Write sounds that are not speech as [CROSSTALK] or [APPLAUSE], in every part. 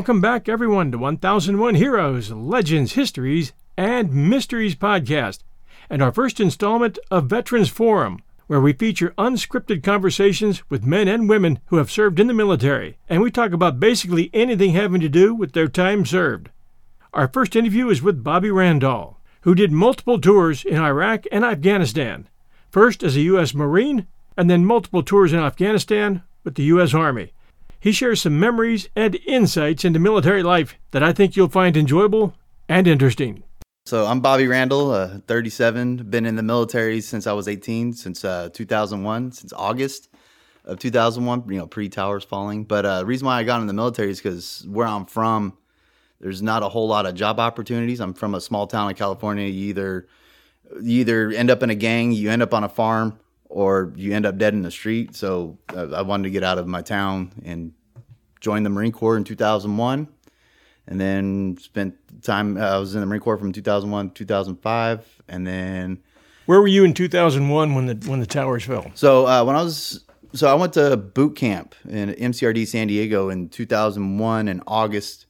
Welcome back, everyone, to 1001 Heroes, Legends, Histories, and Mysteries podcast, and our first installment of Veterans Forum, where we feature unscripted conversations with men and women who have served in the military, and we talk about basically anything having to do with their time served. Our first interview is with Bobby Randall, who did multiple tours in Iraq and Afghanistan, first as a U.S. Marine, and then multiple tours in Afghanistan with the U.S. Army. He shares some memories and insights into military life that I think you'll find enjoyable and interesting. So I'm Bobby Randall, uh, 37. Been in the military since I was 18, since uh, 2001, since August of 2001. You know, pre towers falling. But uh, reason why I got in the military is because where I'm from, there's not a whole lot of job opportunities. I'm from a small town in California. You either you either end up in a gang, you end up on a farm, or you end up dead in the street. So uh, I wanted to get out of my town and joined the Marine Corps in 2001. And then spent time, uh, I was in the Marine Corps from 2001 to 2005. And then. Where were you in 2001 when the when the towers fell? So uh, when I was so I went to boot camp in MCRD San Diego in 2001 in August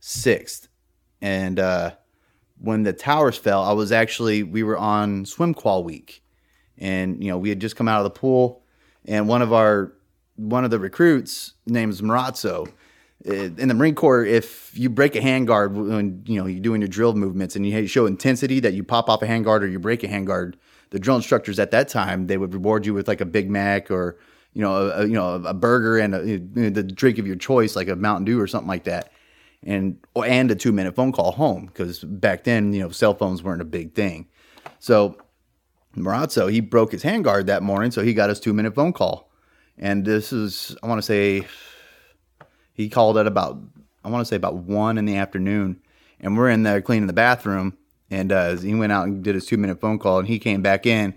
6th, and uh, when the towers fell, I was actually we were on swim qual week, and you know we had just come out of the pool, and one of our one of the recruits named Marazzo. Uh, in the Marine Corps, if you break a handguard when you know you're doing your drill movements and you show intensity that you pop off a handguard or you break a handguard, the drill instructors at that time they would reward you with like a Big Mac or you know a, you know a burger and a, the drink of your choice like a Mountain Dew or something like that, and and a two minute phone call home because back then you know cell phones weren't a big thing, so Marazzo, he broke his handguard that morning, so he got his two minute phone call. And this is, I want to say, he called at about, I want to say about one in the afternoon. And we're in there cleaning the bathroom. And uh, he went out and did his two minute phone call. And he came back in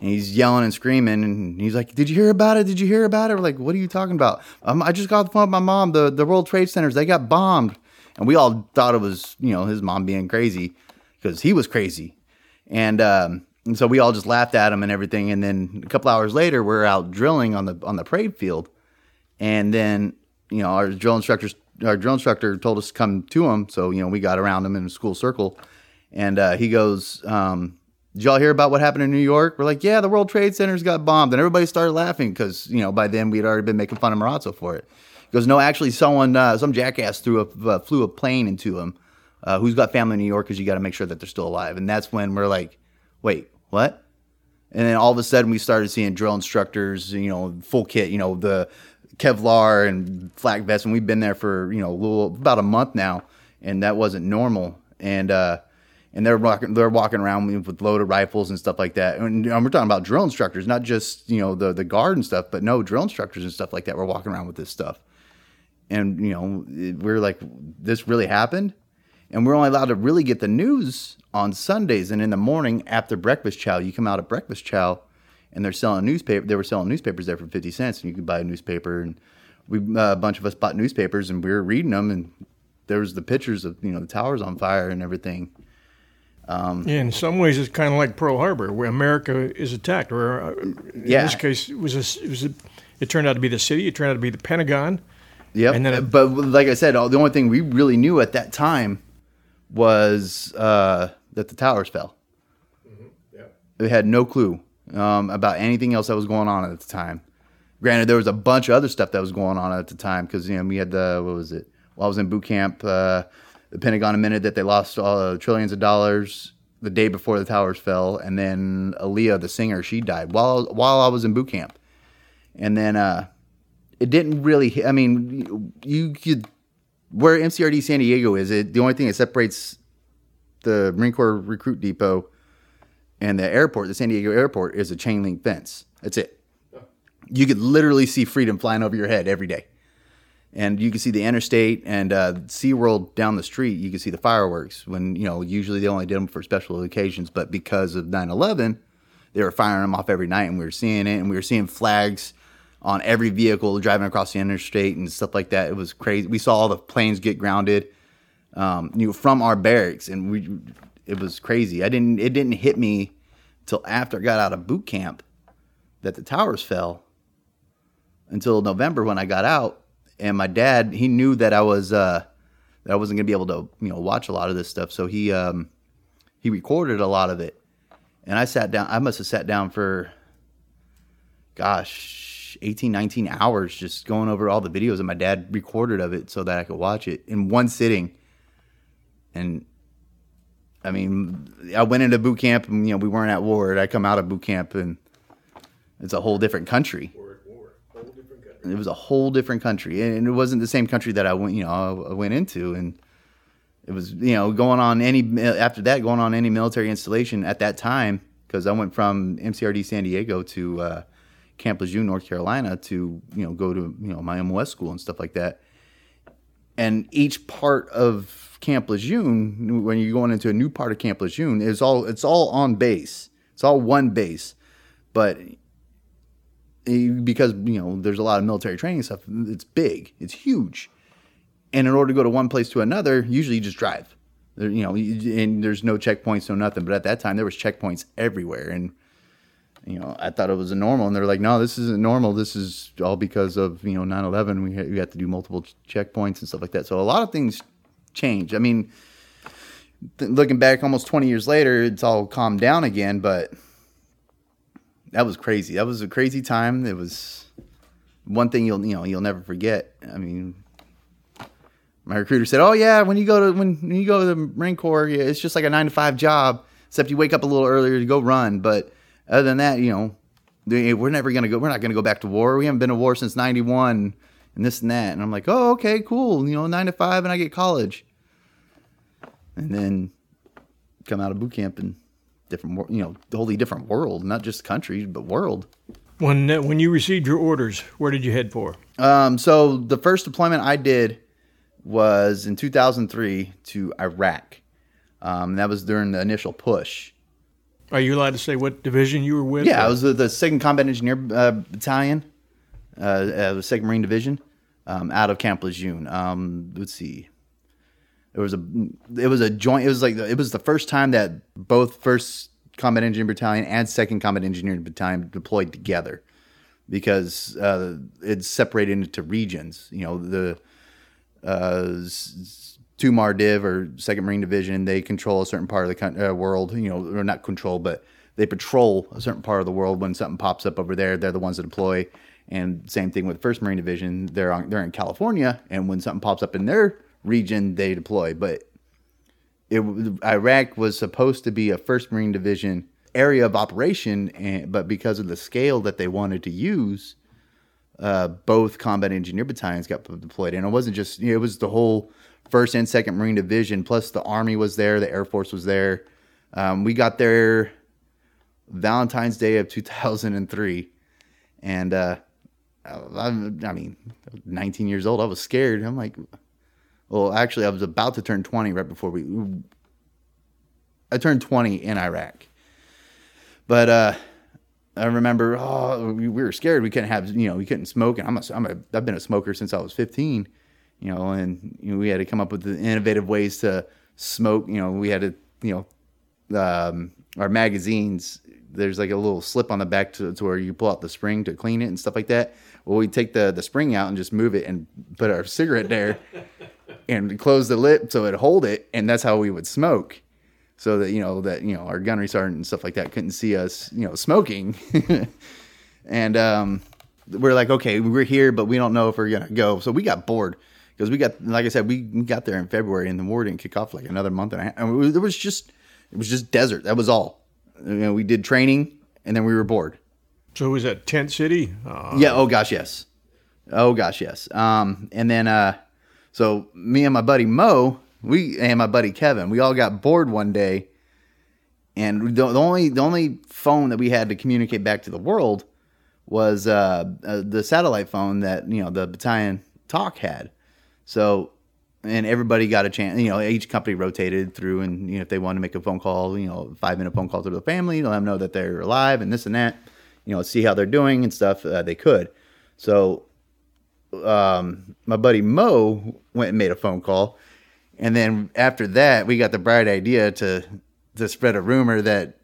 and he's yelling and screaming. And he's like, Did you hear about it? Did you hear about it? We're like, What are you talking about? Um, I just got the phone with my mom. The, the World Trade Centers, they got bombed. And we all thought it was, you know, his mom being crazy because he was crazy. And, um, and so we all just laughed at him and everything. And then a couple hours later, we're out drilling on the on the parade field, and then you know our drill instructors, our drill instructor told us to come to him. So you know we got around him in a school circle, and uh, he goes, um, "Did y'all hear about what happened in New York?" We're like, "Yeah, the World Trade Centers got bombed," and everybody started laughing because you know by then we had already been making fun of Marazzo for it. He goes, "No, actually, someone, uh, some jackass threw a uh, flew a plane into him." Uh, who's got family in New York? Because you got to make sure that they're still alive, and that's when we're like, "Wait, what? And then all of a sudden we started seeing drill instructors, you know, full kit, you know, the Kevlar and flak vest. And we've been there for, you know, a little, about a month now. And that wasn't normal. And, uh, and they're walking, they're walking around with loaded rifles and stuff like that. And we're talking about drill instructors, not just, you know, the, the guard and stuff, but no drill instructors and stuff like that. We're walking around with this stuff. And, you know, we're like, this really happened and we're only allowed to really get the news on Sundays and in the morning after breakfast chow. You come out at breakfast chow, and they're selling newspaper. They were selling newspapers there for fifty cents, and you could buy a newspaper. And we uh, a bunch of us bought newspapers, and we were reading them, and there was the pictures of you know the towers on fire and everything. Um, yeah, in some ways, it's kind of like Pearl Harbor, where America is attacked. Or uh, in yeah. this case, it was a, it was a, it turned out to be the city. It turned out to be the Pentagon. Yep. And then it, but like I said, the only thing we really knew at that time was uh, that the towers fell. Mm-hmm. Yeah. They had no clue um, about anything else that was going on at the time. Granted, there was a bunch of other stuff that was going on at the time because you know we had the what was it? While I was in boot camp, uh, the Pentagon admitted that they lost all, trillions of dollars the day before the towers fell, and then Aaliyah, the singer, she died while while I was in boot camp, and then uh, it didn't really. I mean, you could where MCRD San Diego is, it the only thing that separates the Marine Corps Recruit Depot and the airport, the San Diego airport, is a chain link fence. That's it. You could literally see freedom flying over your head every day. And you can see the interstate and uh, SeaWorld down the street. You can see the fireworks when, you know, usually they only did them for special occasions. But because of 9 11, they were firing them off every night and we were seeing it. And we were seeing flags on every vehicle driving across the interstate and stuff like that. It was crazy. We saw all the planes get grounded, um, you know, from our barracks, and we it was crazy. I didn't it didn't hit me till after I got out of boot camp that the towers fell until November when I got out. And my dad, he knew that I was uh, that I wasn't gonna be able to you know watch a lot of this stuff. So he um, he recorded a lot of it, and I sat down. I must have sat down for, gosh, 18, 19 hours just going over all the videos that my dad recorded of it so that I could watch it in one sitting. And I mean, I went into boot camp and, you know, we weren't at war. I come out of boot camp and it's a whole different country. It was a whole different country. And it wasn't the same country that I went, you know, I went into. And it was, you know, going on any, after that, going on any military installation at that time, because I went from MCRD San Diego to uh, Camp Lejeune, North Carolina to, you know, go to, you know, my MOS school and stuff like that. And each part of Camp Lejeune, when you're going into a new part of Camp Lejeune, is all it's all on base. It's all one base, but because you know there's a lot of military training stuff, it's big, it's huge, and in order to go to one place to another, usually you just drive. There, you know, and there's no checkpoints, no nothing. But at that time, there was checkpoints everywhere, and you know, I thought it was a normal, and they're like, no, this isn't normal. This is all because of you know 9/11. We had, we had to do multiple checkpoints and stuff like that. So a lot of things change. I mean, th- looking back almost 20 years later, it's all calmed down again, but that was crazy. That was a crazy time. It was one thing you'll you know you'll never forget. I mean, my recruiter said, "Oh yeah, when you go to when, when you go to the Marine Corps, yeah, it's just like a nine to five job, except you wake up a little earlier to go run. But other than that, you know, we're never gonna go. We're not gonna go back to war. We haven't been to war since '91, and this and that. And I'm like, oh okay, cool. You know, nine to five, and I get college, and then come out of boot camp and different, you know, totally different world, not just country, but world. When uh, when you received your orders, where did you head for? Um, so the first deployment I did was in 2003 to Iraq. Um, that was during the initial push. Are you allowed to say what division you were with? Yeah, or? I was with the Second Combat Engineer uh, Battalion, uh, the Second Marine Division, um, out of Camp Lejeune. Um, let's see, it was a it was a joint. It was like it was the first time that both First Combat Engineer Battalion and Second Combat Engineer Battalion deployed together because uh, it's separated into regions. You know the uh, two Div or Second Marine Division they control a certain part of the uh, world. You know, or not control, but they patrol a certain part of the world. When something pops up over there, they're the ones that deploy. And same thing with First Marine Division. They're on, they're in California, and when something pops up in their region they deploy. But it, Iraq was supposed to be a First Marine Division area of operation, and, but because of the scale that they wanted to use, uh, both combat engineer battalions got deployed. And it wasn't just you know, it was the whole First and Second Marine Division. Plus the Army was there, the Air Force was there. Um, we got there Valentine's Day of [LAUGHS] 2003, and uh, I, I mean, 19 years old. I was scared. I'm like, well, actually, I was about to turn 20 right before we. I turned 20 in Iraq. But uh, I remember, oh, we, we were scared. We couldn't have, you know, we couldn't smoke. And I'm a, I'm a, I've been a smoker since I was 15, you know, and you know, we had to come up with innovative ways to smoke. You know, we had to, you know, um, our magazines, there's like a little slip on the back to, to where you pull out the spring to clean it and stuff like that. Well, we take the, the spring out and just move it and put our [LAUGHS] cigarette there and close the lip so it'd hold it, and that's how we would smoke. So that you know that you know our gunnery sergeant and stuff like that couldn't see us, you know, smoking. [LAUGHS] and um, we're like, okay, we're here, but we don't know if we're gonna go. So we got bored because we got, like I said, we got there in February, and the war didn't kick off like another month and a half. And it was, it was just, it was just desert. That was all. You know, we did training, and then we were bored. So it was that tent city? Uh, yeah. Oh gosh, yes. Oh gosh, yes. Um, and then uh, so me and my buddy Mo, we and my buddy Kevin, we all got bored one day, and the, the only the only phone that we had to communicate back to the world was uh, uh, the satellite phone that you know the battalion TOC had. So and everybody got a chance. You know, each company rotated through, and you know, if they wanted to make a phone call, you know, five minute phone call to the family, let them know that they're alive and this and that. You know, see how they're doing and stuff. Uh, they could. So um, my buddy Mo went and made a phone call, and then after that, we got the bright idea to to spread a rumor that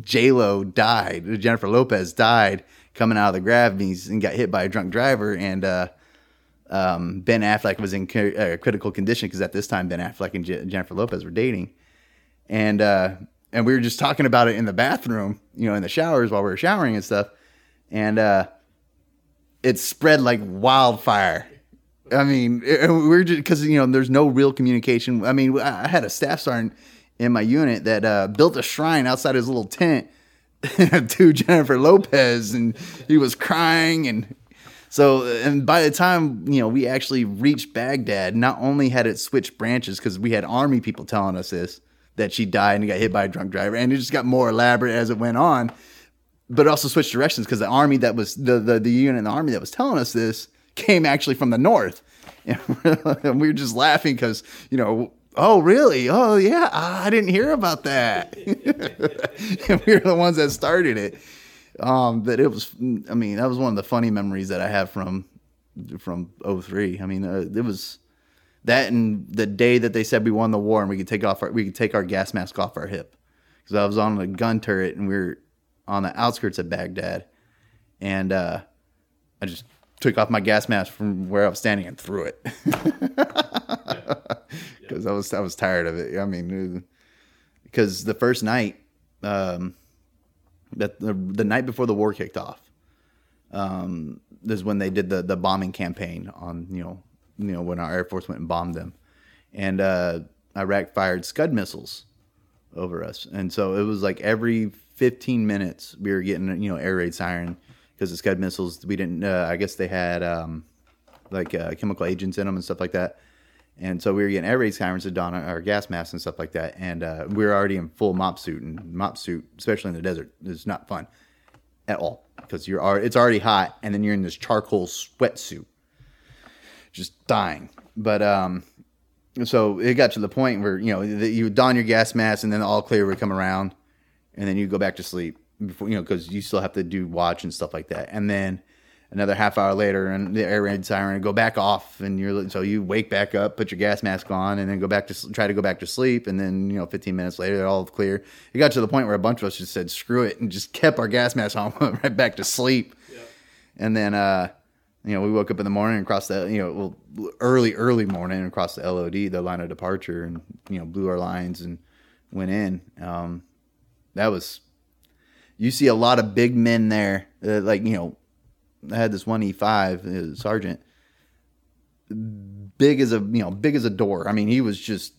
J Lo died, Jennifer Lopez died coming out of the Grammys and got hit by a drunk driver, and uh, um, Ben Affleck was in uh, critical condition because at this time Ben Affleck and Je- Jennifer Lopez were dating, and uh, and we were just talking about it in the bathroom, you know, in the showers while we were showering and stuff, and uh, it spread like wildfire. I mean, it- we we're just because you know there's no real communication. I mean, I I had a staff sergeant in my unit that uh, built a shrine outside his little tent [LAUGHS] to Jennifer Lopez, and he was crying and. So, and by the time you know we actually reached Baghdad, not only had it switched branches because we had army people telling us this that she died and got hit by a drunk driver, and it just got more elaborate as it went on. But also switched directions because the army that was the, the the unit in the army that was telling us this came actually from the north, [LAUGHS] and we were just laughing because you know. Oh really? Oh yeah, Ah, I didn't hear about that. [LAUGHS] we were the ones that started it um that it was i mean that was one of the funny memories that i have from from 03 i mean uh, it was that and the day that they said we won the war and we could take off our we could take our gas mask off our hip. Because i was on a gun turret and we were on the outskirts of baghdad. And uh i just took off my gas mask from where i was standing and threw it. [LAUGHS] Because i was i was tired of it. I mean because the first night um that the, the night before the war kicked off um is when they did the the bombing campaign on you know you know when our air force went and bombed them. And uh iraq fired scud missiles over us. And so it was like every 15 minutes we were getting you know air raid siren because the scud missiles we didn't uh, i guess they had um like uh, chemical agents in them and stuff like that and so we were getting air raid sirens to don our gas masks and stuff like that. And uh, we were already in full MOPP suit, and MOPP suit, especially in the desert, is not fun at all because you're al- it's already hot, and then you're in this charcoal sweatsuit, just dying. But um, so it got to the point where you know you don your gas mask, and then all clear would come around, and then you go back to sleep before you know because you still have to do watch and stuff like that, and then another half hour later and the air raid siren go back off and you're so you wake back up put your gas mask on and then go back to try to go back to sleep. And then you know 15 minutes later they're all clear. It got to the point where a bunch of us just said screw it and just kept our gas mask on [LAUGHS] went right back to sleep. And then uh you know we woke up in the morning and crossed the you know well, early early morning and crossed the LOD the line of departure and you know blew our lines and went in. Um that was you see a lot of big men there uh, like you know I had this one E5 uh, sergeant, big as a you know big as a door. I mean, he was just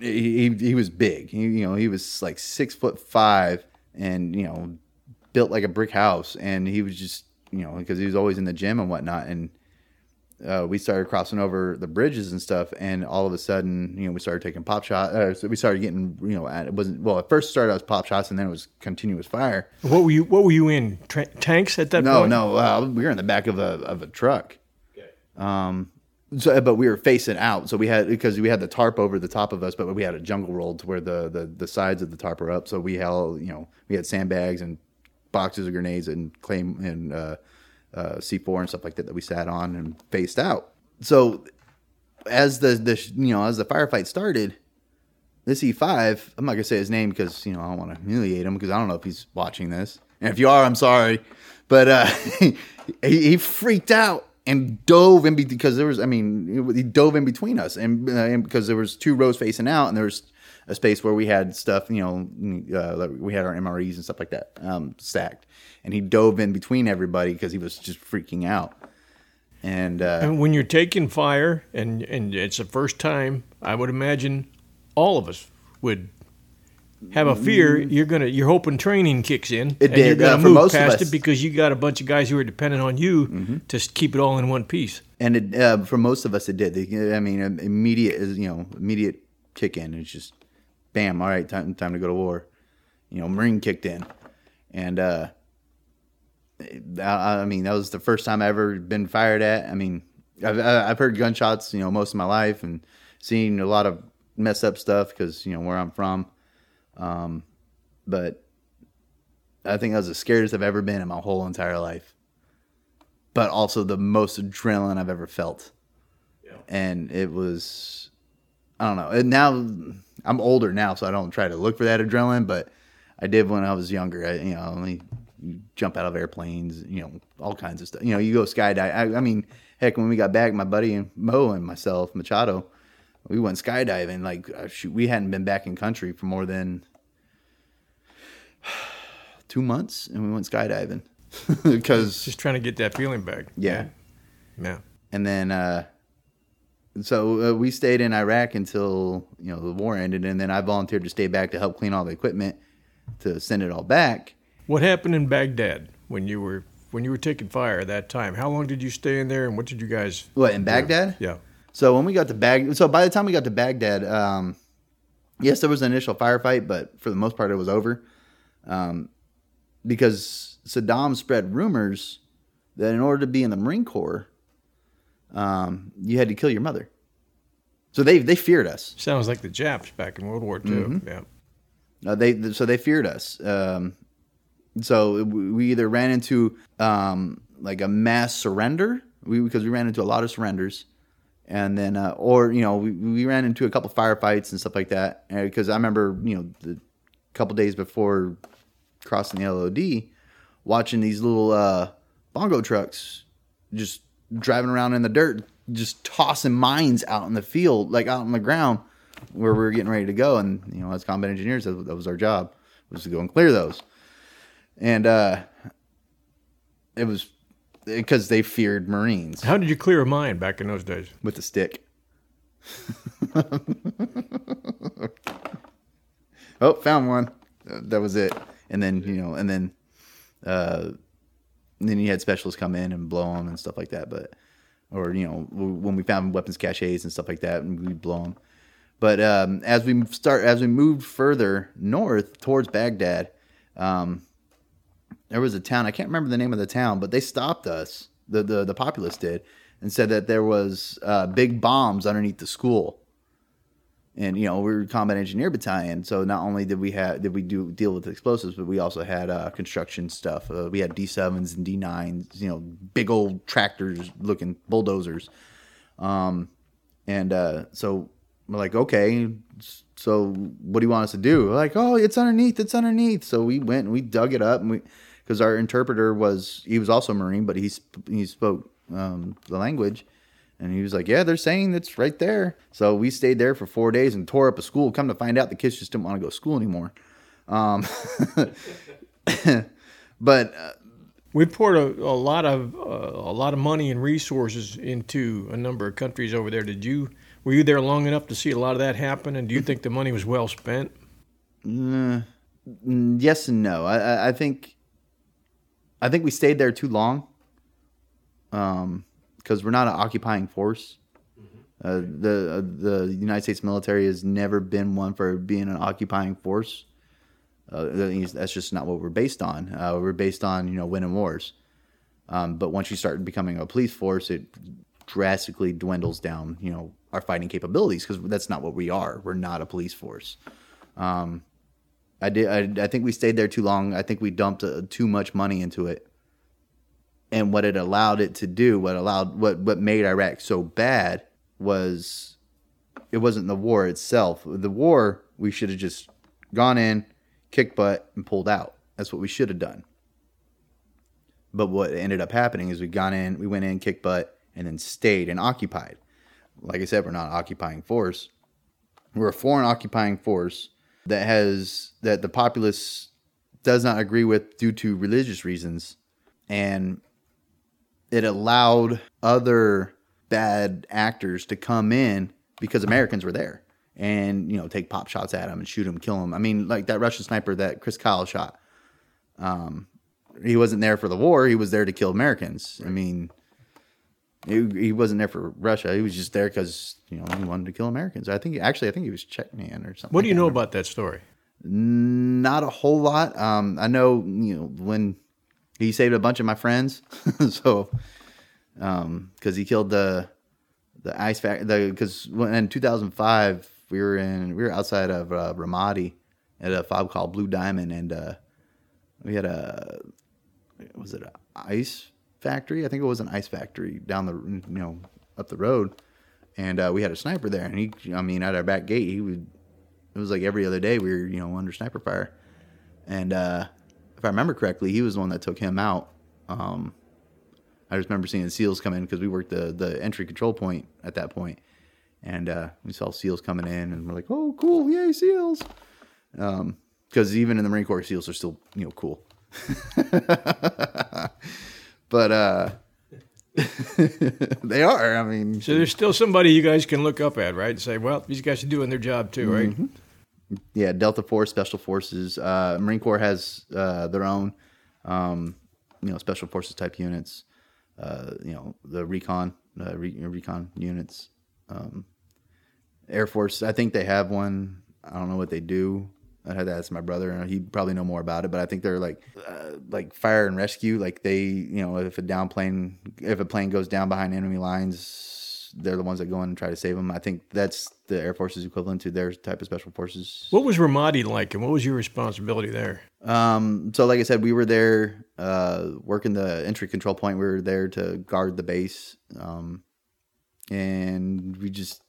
he he, he was big. He, you know, he was like six foot five, and you know, built like a brick house. And he was just you know because he was always in the gym and whatnot. And uh, we started crossing over the bridges and stuff, and all of a sudden, you know, we started taking pop shots. Uh, so we started getting, you know, at, it wasn't well. At first, started as pop shots, and then it was continuous fire. What were you? What were you in? Tra- tanks at that No, point? no, uh, we were in the back of a of a truck. Um, so but we were facing out, so we had because we had the tarp over the top of us, but we had a jungle roll to where the the, the sides of the tarp are up. So we held, you know, we had sandbags and boxes of grenades and claim and uh, uh, C4 and stuff like that that we sat on and faced out. So as the the you know as the firefight started, this E5, I'm not gonna say his name because you know I don't want to humiliate him because I don't know if he's watching this. And if you are, I'm sorry, but uh, [LAUGHS] he, he freaked out and dove in be- because there was, I mean, he dove in between us, and, uh, and because there was two rows facing out, and there was a space where we had stuff, you know, uh, we had our MREs and stuff like that um, stacked, and he dove in between everybody because he was just freaking out. And uh, And when you're taking fire and and it's the first time, I would imagine all of us would have a fear. You're gonna you're hoping training kicks in. Mm. It and You're did, gonna uh, for move most of past us. Mm-hmm. it because you got a bunch of guys who are dependent on you to keep it all in one piece. and it, uh, for most of us, it did. I mean, immediate is you know immediate kick in. It's just bam. All right, time time to go to war. You know, Marine kicked in, and uh, I, I mean that was the first time I ever been fired at. I mean, I've I've heard gunshots, you know, most of my life, and seen a lot of messed up stuff because you know where I'm from. Um, but I think I was the scariest I've ever been in my whole entire life but also the most adrenaline I've ever felt. And it was, I don't know. And now I'm older now, so I don't try to look for that adrenaline, but I did when I was younger. I, you know, only jump out of airplanes, you know, all kinds of stuff. You know, you go skydive. I, I mean, Heck, when we got back, my buddy and Mo and myself, Machado, we went skydiving. Like uh, shoot, we hadn't been back in country for more than [SIGHS] two months, and we went skydiving [LAUGHS] because Just trying to get that feeling back. yeah. Yeah. And then, uh, so uh, we stayed in Iraq until you know the war ended, and then I volunteered to stay back to help clean all the equipment to send it all back. What happened in Baghdad when you were when you were taking fire at that time? How long did you stay in there, and what did you guys? What in Baghdad? Yeah. So when we got to Bag, so by the time we got to Baghdad, um, yes, there was an initial firefight, but for the most part, it was over, um, because Saddam spread rumors that in order to be in the Marine Corps, um, you had to kill your mother. So they they feared us. Sounds like the Japs back in World War II. Mm-hmm. Yeah. Uh, they so they feared us. Um, so we either ran into um, like a mass surrender, we because we ran into a lot of surrenders, and then uh, or you know we, we ran into a couple firefights and stuff like that. Because I remember you know the couple days before crossing the LOD, watching these little uh, bongo trucks just driving around in the dirt, just tossing mines out in the field, like out on the ground where we were getting ready to go. And you know, as combat engineers, that, that was our job was to go and clear those. And uh, it was because they feared Marines How did you clear a mine back in those days? with a stick. [LAUGHS] oh, found one. That was it. And then you know, and then, uh, then you had specialists come in and blow them and stuff like that. But, or you know, when we found weapons caches and stuff like that, and we blow them. But um, as we start, as we moved further north towards Baghdad, um, there was a town. I can't remember the name of the town, but they stopped us. The the the populace did, and said that there was uh, big bombs underneath the school. And you know we were combat engineer battalion, so not only did we have did we do deal with explosives, but we also had uh, construction stuff. Uh, we had D sevens and D nines, you know, big old tractors looking bulldozers. Um, and uh, so we're like, okay, so what do you want us to do? We're like, oh, it's underneath, it's underneath. So we went and we dug it up, and we because our interpreter was he was also a marine, but he sp- he spoke um, the language, and he was like, yeah, they're saying it's right there. So we stayed there for four days and tore up a school. Come to find out, the kids just didn't want to go to school anymore. Um, [LAUGHS] but uh, We poured a, a lot of uh, a lot of money and resources into a number of countries over there. Did you were you there long enough to see a lot of that happen? And do you think the money was well spent? Mm, yes and no. I, I, I think I think we stayed there too long. Um, because we're not an occupying force. Uh, the uh, the United States military has never been one for being an occupying force. Uh, that is- just not what we're based on. Uh, we're based on you know winning wars. Um, but once you start becoming a police force, it drastically dwindles down. You know our fighting capabilities because that's not what we are. We're not a police force. Um, I did. I, I think we stayed there too long. I think we dumped uh, too much money into it, and what it allowed it to do, what allowed, what what made Iraq so bad was, it wasn't the war itself. The war we should have just gone in, kicked butt, and pulled out. That's what we should have done. But what ended up happening is we gone in, we went in, kicked butt, and then stayed and occupied. Like I said, we're not occupying force. We're a foreign occupying force that has that the populace does not agree with due to religious reasons, and it allowed other bad actors to come in because Americans were there and you know take pop shots at them and shoot them, kill them. I mean, like that Russian sniper that Chris Kyle shot. Um, he wasn't there for the war; he was there to kill Americans. I mean, he, he wasn't there for Russia. He was just there because you know he wanted to kill Americans. I think actually, I think he was Chechen or something. What do you know about that story? Not a whole lot. Um, I know you know when he saved a bunch of my friends, [LAUGHS] so um, because he killed the the ice factory. The because in 2005 we were in we were outside of uh, Ramadi at a fob called Blue Diamond, and uh, we had a was it an ice factory? I think it was an ice factory down the you know up the road, and uh, we had a sniper there, and he I mean at our back gate he would it was like every other day we were you know under sniper fire, and uh, if I remember correctly, he was the one that took him out. Um, I just remember seeing seals come in because we worked the the entry control point at that point, and uh, we saw seals coming in, and we're like, "Oh, cool! Yay, seals!" Because even in the Marine Corps, seals are still you know cool. [LAUGHS] but uh, [LAUGHS] they are. I mean, So there's still somebody you guys can look up at, right? And say, well, these guys are doing their job too, right? Yeah, Delta Force, Special Forces. Uh, Marine Corps has uh, their own, um, you know, Special Forces type units. Uh, you know, the recon, uh, re- recon units. Um, Air Force, I think they have one. I don't know what they do. I had to ask my brother, and he probably know more about it. But I think they're like, uh, like fire and rescue. Like they, you know, if a down plane, if a plane goes down behind enemy lines, they're the ones that go in and try to save them. I think that's the Air Force's equivalent to their type of special forces. What was Ramadi like, and what was your responsibility there? Um, so like I said, we were there uh, working the entry control point. We were there to guard the base, um, and we just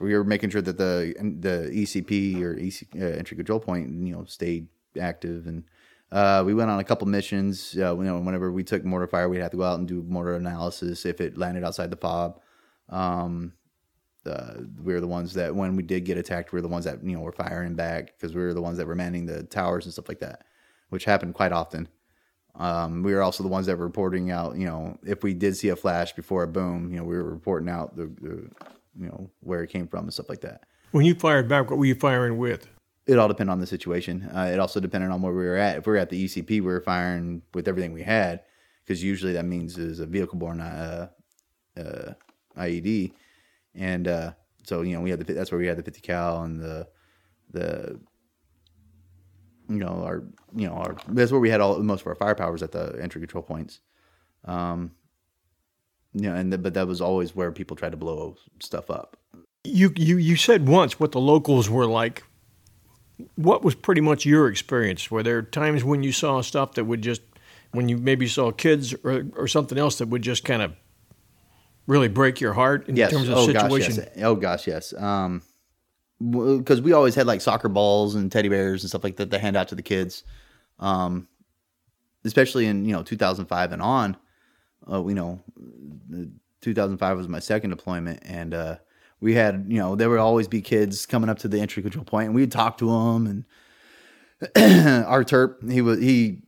we were making sure that the the ECP or EC, uh, entry control point, you know, stayed active. And uh, we went on a couple missions. Uh, you know, whenever we took mortar fire, we'd have to go out and do mortar analysis if it landed outside the fob. Um, uh, we were the ones that when we did get attacked, we were the ones that you know were firing back because we were the ones that were manning the towers and stuff like that, which happened quite often. Um, we were also the ones that were reporting out, you know, if we did see a flash before a boom, you know, we were reporting out the, the you know, where it came from and stuff like that. When you fired back, what were you firing with? It all depended on the situation. Uh, it also depended on where we were at. If we were at the ECP, we were firing with everything we had because usually that means is a vehicle borne uh, uh, IED, and uh, so you know we had the that's where we had the 50 cal and the the you know our you know our that's where we had all most of our firepower was at the entry control points. Um, you know, and the, but that was always where people tried to blow stuff up. You you you said once what the locals were like. What was pretty much your experience? Were there times when you saw stuff that would just, when you maybe saw kids or, or something else that would just kind of really break your heart in yes. terms of oh situation? gosh, yes. Oh gosh, yes. Um, because we always had like soccer balls and teddy bears and stuff like that to hand out to the kids. Um, especially in you know 2005 and on. Uh, we know 2005 was my second deployment, and uh, we had you know there would always be kids coming up to the entry control point, and we'd talk to them. And [CLEARS THROAT] our terp, he was he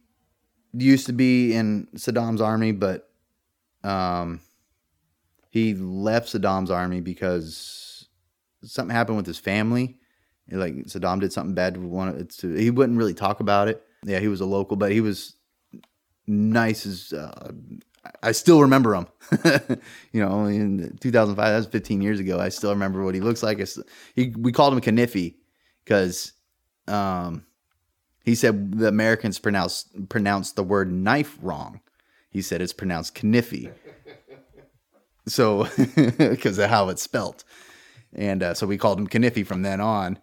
used to be in Saddam's army, but um, he left Saddam's army because something happened with his family. Like Saddam did something bad to one. It's he wouldn't really talk about it. Yeah, he was a local, but he was nice as uh, I still remember him. [LAUGHS] you know, only in 2005, that was 15 years ago. I still remember what he looks like. He, we called him Kanifi because um, he said the Americans pronounce pronounce the word knife wrong. He said it's pronounced Kanifi. So, [LAUGHS] because of how it's spelt. And uh, so we called him Kanifi from then on.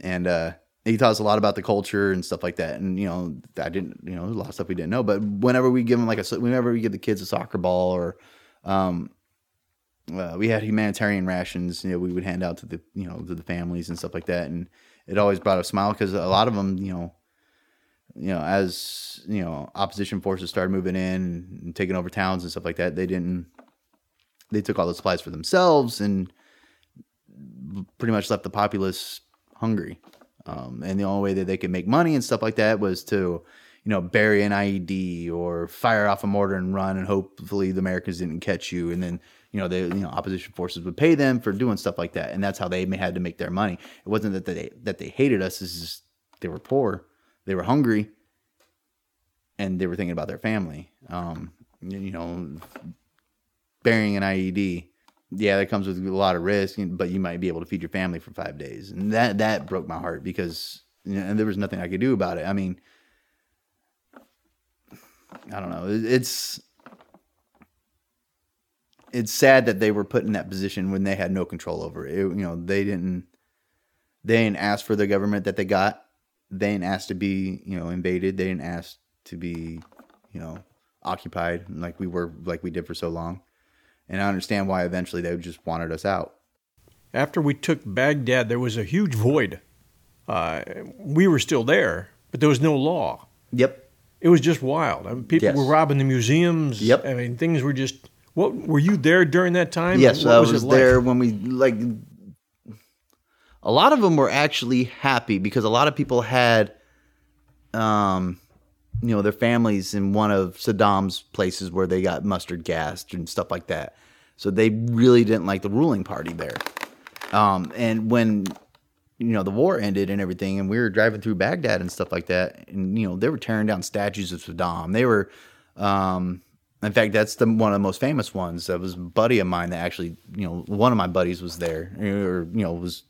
And uh, he taught us a lot about the culture and stuff like that. And you know, I didn't, you know, a lot of stuff we didn't know. But whenever we give them like a, whenever we give the kids a soccer ball or, um, uh, we had humanitarian rations. You know, we would hand out to the, you know, to the families and stuff like that. And it always brought a smile because a lot of them, you know, you know, as you know, opposition forces started moving in and taking over towns and stuff like that, they didn't. They took all the supplies for themselves and pretty much left the populace hungry. Um, and the only way that they could make money and stuff like that was to, you know, bury an IED or fire off a mortar and run, and hopefully the Americans didn't catch you. And then, you know, the you know opposition forces would pay them for doing stuff like that, and that's how they had to make their money. It wasn't that they that they hated us; it's just they were poor, they were hungry, and they were thinking about their family. Um, you know, burying an IED yeah, that comes with a lot of risk, but you might be able to feed your family for five days, and that that broke my heart because you know, and there was nothing I could do about it. I mean, I don't know. It's it's sad that they were put in that position when they had no control over it. it you know, they didn't they didn't ask for the government that they got. They didn't ask to be you know invaded. They didn't ask to be you know occupied like we were like we did for so long and I understand why eventually they just wanted us out. After we took Baghdad, there was a huge void. Uh, we were still there, but there was no law. Yep. it was just wild. I mean, people Yes. were robbing the museums. Yep. I mean, things were just. What were you there during that time? Yes, What I was was, like? there when we like. A lot of them were actually happy because a lot of people had, um, you know, their families in one of Saddam's places where they got mustard gassed and stuff like that. So they really didn't like the ruling party there. Um, and when you know the war ended and everything, and we were driving through Baghdad and stuff like that, and you know they were tearing down statues of Saddam. They were, um, in fact, that's the one of the most famous ones. That was a buddy of mine that actually, you know, one of my buddies was there, or you know, was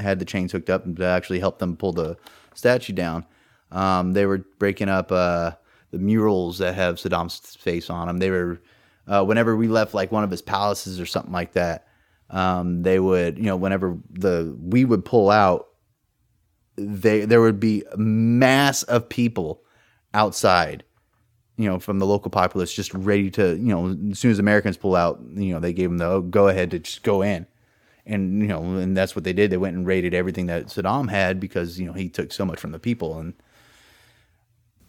had the chains hooked up and actually help them pull the statue down. Um, they were breaking up uh, the murals that have Saddam's face on them. They were, uh, whenever we left like one of his palaces or something like that, um, they would, you know, whenever the we would pull out, they there would be a mass of people outside, you know, from the local populace just ready to, you know, as soon as Americans pull out, you know, they gave them the go ahead to just go in and you know, and that's what they did. They went and raided everything that Saddam had because you know he took so much from the people and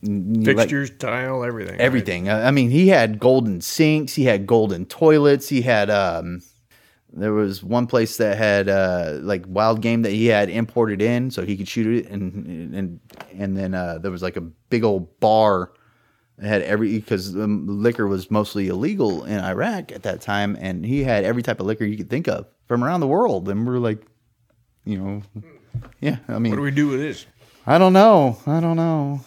you like- Fixtures, tile, everything. everything. Uh, I mean, he had golden sinks, he had golden toilets, he had. um There was one place that had uh like wild game that he had imported in, so he could shoot it, and and and then uh there was like a big old bar that had every because the liquor was mostly illegal in Iraq at that time, and he had every type of liquor you could think of from around the world, and we're like, you know, yeah. I mean, What do we do with this? I don't know. I don't know.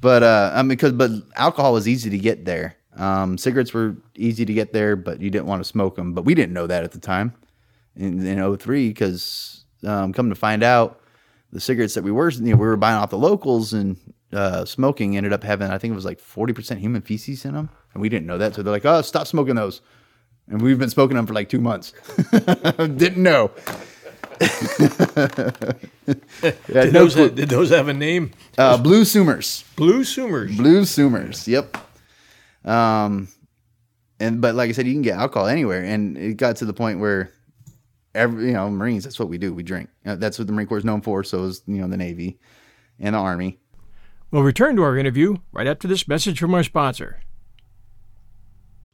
But uh, I mean, because but alcohol was easy to get there. Um, cigarettes were easy to get there, but you didn't want to smoke them. But we didn't know that at the time in, in 03 because um, come to find out, the cigarettes that we were you know we were buying off the locals and uh, smoking ended up having I think it was like 40% human feces in them, and we didn't know that. So they're like, oh, stop smoking those. And we've been smoking them for like two months. [LAUGHS] didn't know. [LAUGHS] Yeah, Did, no those have, did those have a name? Uh, Blue Sumers. Blue Sumers. Blue Sumers. Yep. Um, and but like I said, you can get alcohol anywhere, and it got to the point where every you know Marines. That's what we do. We drink. Uh, that's what the Marine Corps is known for. So is you know the Navy and the Army. We'll return to our interview right after this message from our sponsor.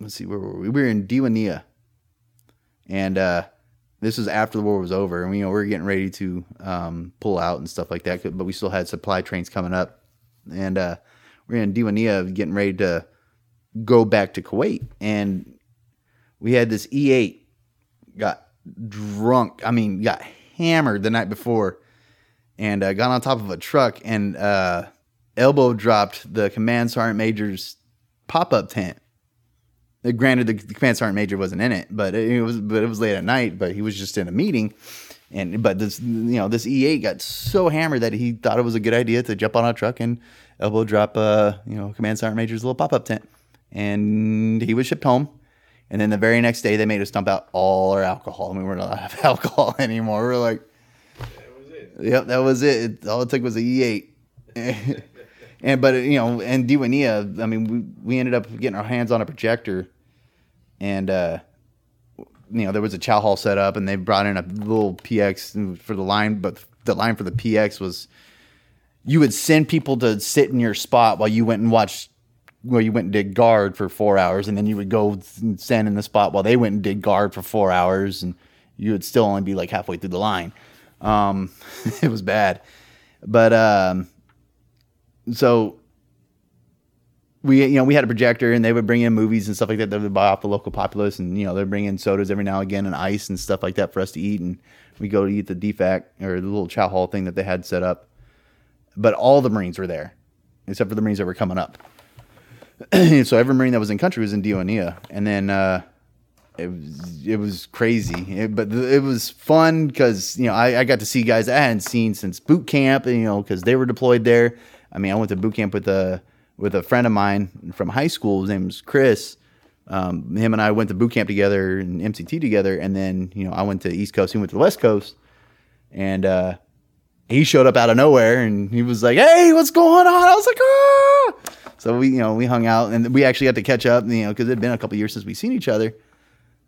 let's see where were we? We were in Diwania, and uh, this was after the war was over, and we, you know we were getting ready to um, pull out and stuff like that. But we still had supply trains coming up, and uh, we we're in Diwania getting ready to go back to Kuwait, and we had this E8 got drunk. I mean, got hammered the night before, and uh, got on top of a truck and uh, elbow dropped the command sergeant major's pop up tent. Granted, the, the command sergeant major wasn't in it, but it, was but it was late at night. But he was just in a meeting, and but this you know this E8 got so hammered that he thought it was a good idea to jump on a truck and elbow drop uh you know command sergeant major's little pop up tent, and he was shipped home. And then the very next day, they made us dump out all our alcohol, and we weren't allowed to have [LAUGHS] alcohol anymore. We were like, that was it. Yep, that was it. All it took was a E E8. [LAUGHS] and but you know, and Diwania, I mean, we we ended up getting our hands on a projector, and uh, you know, there was a chow hall set up, and they brought in a little PX for the line, but the line for the PX was you would send people to sit in your spot while you went and watched. Well, you went and did guard for four hours, and then you would go and stand in the spot while they went and did guard for four hours, and you would still only be like halfway through the line. Um, [LAUGHS] it was bad, but um, so we you know we had a projector and they would bring in movies and stuff like that that would buy off the local populace and you know they'd bring in sodas every now and again and ice and stuff like that for us to eat. And we go to eat the DFAC or the little chow hall thing that they had set up. But all the marines were there except for the marines that were coming up. [CLEARS THROAT] So every marine that was in country was in Diwania and then uh it was it was crazy, It- but it was fun because you know I, I got to see guys I hadn't seen since boot camp, and, you know, because they were deployed there. I mean, I went to boot camp with a with a friend of mine from high school. His name was Chris. Um, him and I went to boot camp together and MCT together, and then you know I went to East Coast, he went to the West Coast, and uh, he showed up out of nowhere, and he was like, "Hey, what's going on?" I was like, "Ah!" So we you know we hung out, and we actually got to catch up, you know, because it had been a couple years since we seen each other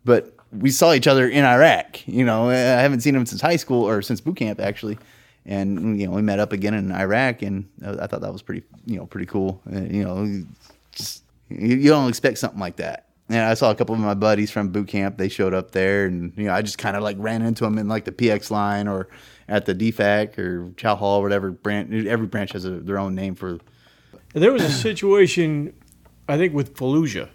but we saw each other in Iraq. You know, I haven't seen him since high school or since boot camp actually, and you know we met up again in Iraq, and I thought that was pretty you know pretty cool. Uh, you know, just you, you don't expect something like that. And I saw a couple of my buddies from boot camp. They showed up there, and you know I just kind of like ran into them in like the PX line or at the DFAC or Chow Hall, or whatever branch. Every branch has a, their own name for. There was a situation, I think, with Fallujah.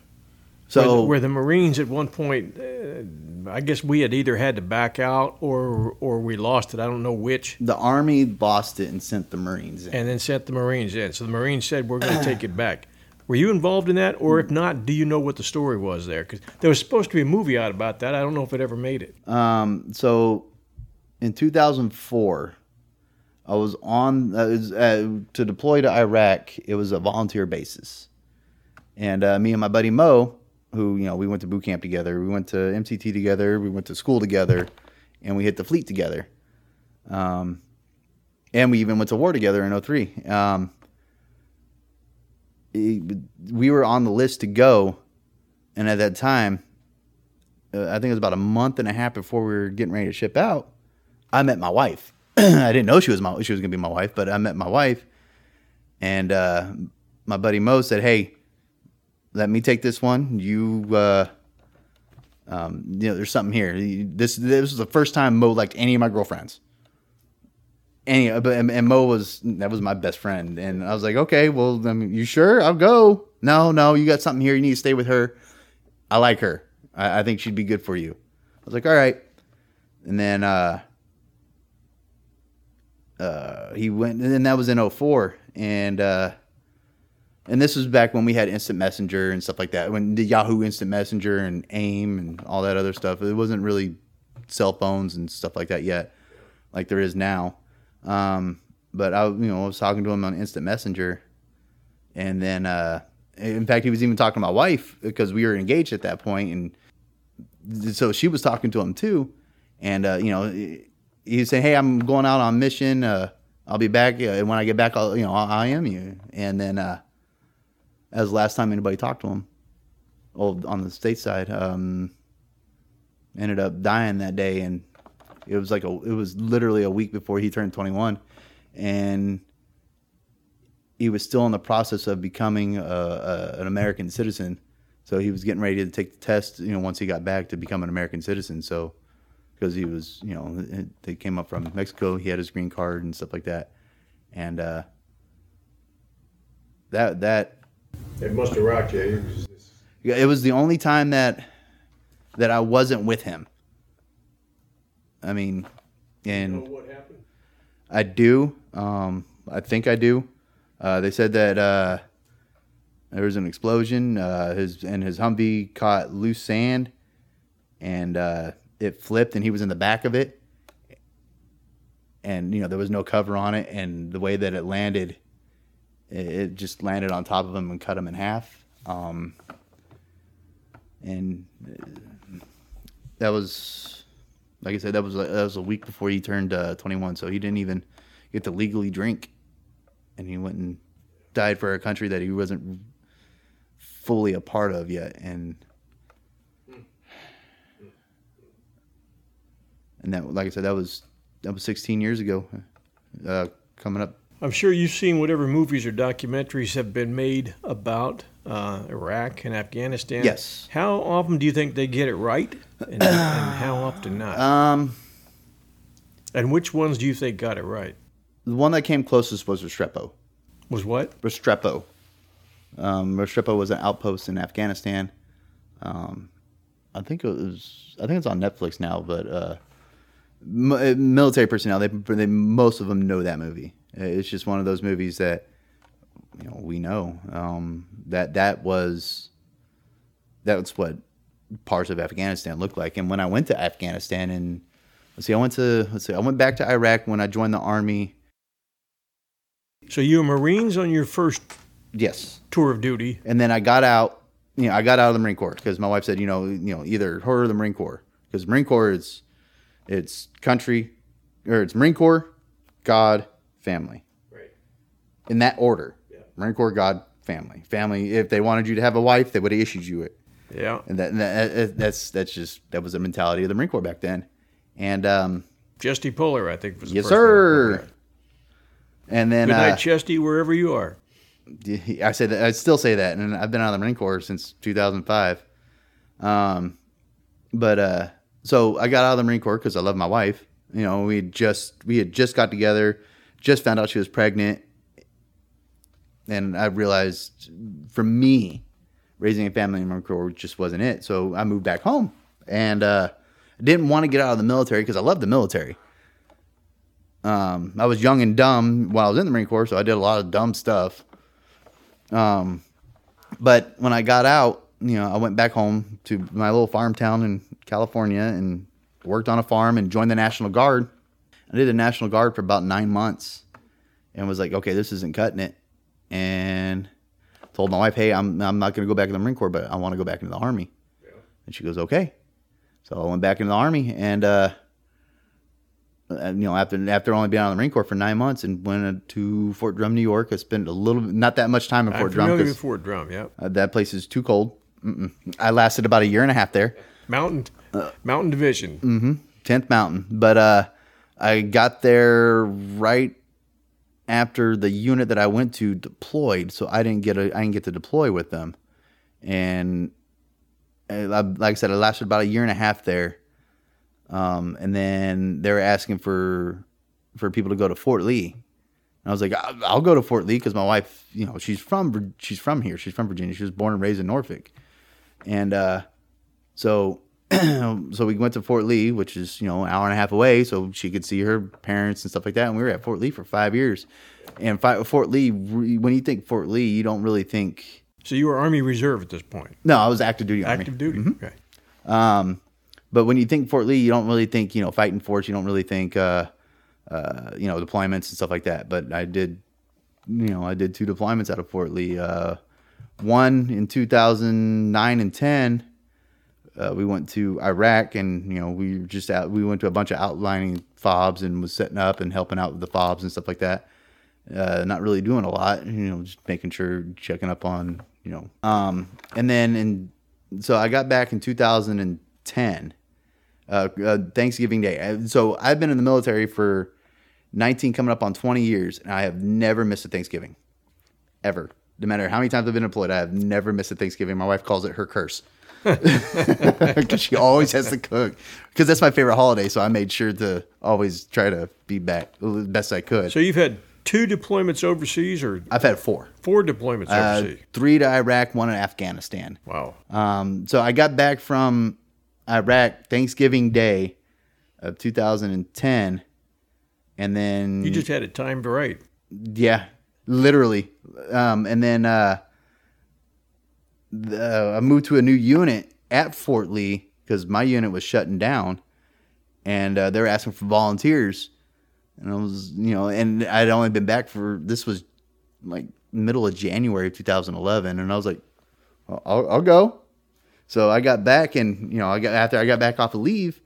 So where, the Marines at one point, uh, I guess we had either had to back out or or we lost it. I don't know which. the Army lost it and sent the Marines in. And then sent the Marines in. So the Marines said, "We're going to take it back." Were you involved in that, or if not, do you know what the story was there? Because there was supposed to be a movie out about that. I don't know if it ever made it. Um, so in 2004, I was on uh, was, uh, to deploy to Iraq. It was a volunteer basis, and uh, me and my buddy Mo, who you know we went to boot camp together, we went to MCT together, we went to school together, and we hit the fleet together. Um, and we even went to war together in 03. Um, we were on the list to go, and at that time, uh, I think it was about a month and a half before we were getting ready to ship out. I met my wife. [CLEARS THROAT] I didn't know she was my she was gonna be my wife, but I met my wife, and uh, my buddy Mo said, "Hey, let me take this one. You, uh, um, you know, there's something here. This this was the first time Mo liked any of my girlfriends. Any, but and, and Mo was that was my best friend, and I was like, okay, well, I mean, you sure? I'll go. No, no, you got something here. You need to stay with her. I like her. I, I think she'd be good for you. I was like, all right. And then uh, uh, he went, and then that was in 04. And uh, and this was back when we had instant messenger and stuff like that. When the Yahoo Instant Messenger and AIM and all that other stuff, it wasn't really cell phones and stuff like that yet, like there is now. Um, but I, you know, I was talking to him on Instant Messenger, and then, uh, in fact, he was even talking to my wife because we were engaged at that point, and so she was talking to him too. And uh, you know, he was saying, "Hey, I'm going out on mission. Uh, I'll be back. Uh, and when I get back, I'll, you know, I'll, IM you." And then, uh, the last time anybody talked to him. Well, on the state side, um, ended up dying that day, and it was like a, it was literally a week before he turned 21, and he was still in the process of becoming a, a, an American citizen. So he was getting ready to take the test, you know, once he got back to become an American citizen. So because he was, you know, they came up from Mexico, he had his green card and stuff like that, and uh, that that It must have rocked you. yeah, it was the only time that that I wasn't with him. I mean, and what happened? I do. Um, I think I do. Uh, they said that uh, there was an explosion. Uh, his and his Humvee caught loose sand, and uh, it flipped, and he was in the back of it. And you know there was no cover on it, and the way that it landed, it, it just landed on top of him and cut him in half. Um, and uh, that was, like I said, that was that was a week before he turned uh, 21, so he didn't even get to legally drink, and he went and died for a country that he wasn't fully a part of yet, and and that, like I said, that was that was 16 years ago, uh, coming up. I'm sure you've seen whatever movies or documentaries have been made about uh, Iraq and Afghanistan. Yes. How often do you think they get it right, and, and [CLEARS THROAT] how often not? Um, and which ones do you think got it right? the one that came closest was Restrepo. Was what? Restrepo. Um, Restrepo was an outpost in Afghanistan. Um, I think it was. I think it's on Netflix now. But uh, m- uh, military personnel, they, they most of them know that movie. It's just one of those movies that you know we know um, that that was that's what parts of Afghanistan look like. And when I went to Afghanistan, and let's see, I went to let's see, I went back to Iraq when I joined the army. So you were Marines on your first Yes, tour of duty. and then I got out. You know, I got out of the Marine Corps because my wife said, you know, you know, either her or the Marine Corps, because Marine Corps is it's country or it's Marine Corps, God, family. Right. in that order. Marine Corps, God, family, family. If they wanted you to have a wife, they would have issued you it, Yeah. and that, and that that's that's just that was the mentality of the Marine Corps back then. And um, Chesty Puller, I think was the yes, sir. And then Good night, uh, Chesty, wherever you are. I say that I still say that, and I've been out of the Marine Corps since 2005. Um, but uh, so I got out of the Marine Corps because I love my wife. You know, we just we had just got together, just found out she was pregnant, and I realized for me, raising a family in the Marine just wasn't it. So I moved back home, and uh, didn't want to get out of the military because I love the military. Um, I was young and dumb while I was in the Marine Corps, so I did a lot of dumb stuff. Um, but when I got out, you know, I went back home to my little farm town in California and worked on a farm and joined the National Guard. I did the National Guard for about nine months and was like, okay, this isn't cutting it. And told my wife, hey, I'm, I'm not going to go back in the Marine Corps, but I want to go back into the Army. And she goes, okay. So I went back into the Army and, uh, you know, after after only being out of the Marine Corps for nine months and went to Fort Drum, New York, I spent a little, not that much time in I'm Fort Drum familiar 'cause- with Fort Drum, yeah. uh, that place is too cold. Mm-mm. I lasted about a year and a half there, Mountain Uh, Mountain Division. 10th Mountain. But uh, I got there right after the unit that I went to deployed, so I didn't get a I didn't get to deploy with them. And uh, I- like I said, I lasted about a year and a half there. Um, and then they were asking for for people to go to Fort Lee. And I was like, I'll, I'll go to Fort Lee because my wife, you know, she's from she's from here. She's from Virginia. She was born and raised in Norfolk. And uh, so [CLEARS THROAT] so we went to Fort Lee, which is you know an hour and a half away, so she could see her parents and stuff like that. And we were at Fort Lee for five years. And Fort Lee, when you think Fort Lee, you don't really think. So you were Army Reserve at this point. No, I was active duty army. Active duty. Mm-hmm. Okay. Um, but when you think Fort Lee, you don't really think you know fighting force. You don't really think uh, uh, you know deployments and stuff like that. But I did, you know, I did two deployments out of Fort Lee. Uh, one in 2009 and 10. Uh, we went to Iraq, and you know we just out. We went to a bunch of outlining fobs and was setting up and helping out with the fobs and stuff like that. Uh, not really doing a lot, you know, just making sure, checking up on, you know. Um, and then in so I got back in 2010, uh, uh, Thanksgiving Day. Uh, So I've been in the military for 19, coming up on 20 years, and I have never missed a Thanksgiving, ever. No matter how many times I've been employed, I have never missed a Thanksgiving. My wife calls it her curse [LAUGHS] because she always has to cook. Because that's my favorite holiday, so I made sure to always try to be back the best I could. So you've had two deployments overseas or I've had four. four deployments Uh, overseas. three to Iraq, one in Afghanistan. Wow. Um, so I got back from Iraq Thanksgiving Day of 2010, and then You just had it timed right. yeah, literally. Um, and then uh, the, I moved to a new unit at Fort Lee because my unit was shutting down, and uh, they were asking for volunteers. And I was, you know, and I'd only been back for this was like middle of January of 2011, and I was like, I'll, I'll, I'll go. So I got back, and you know, I got after I got back off of leave,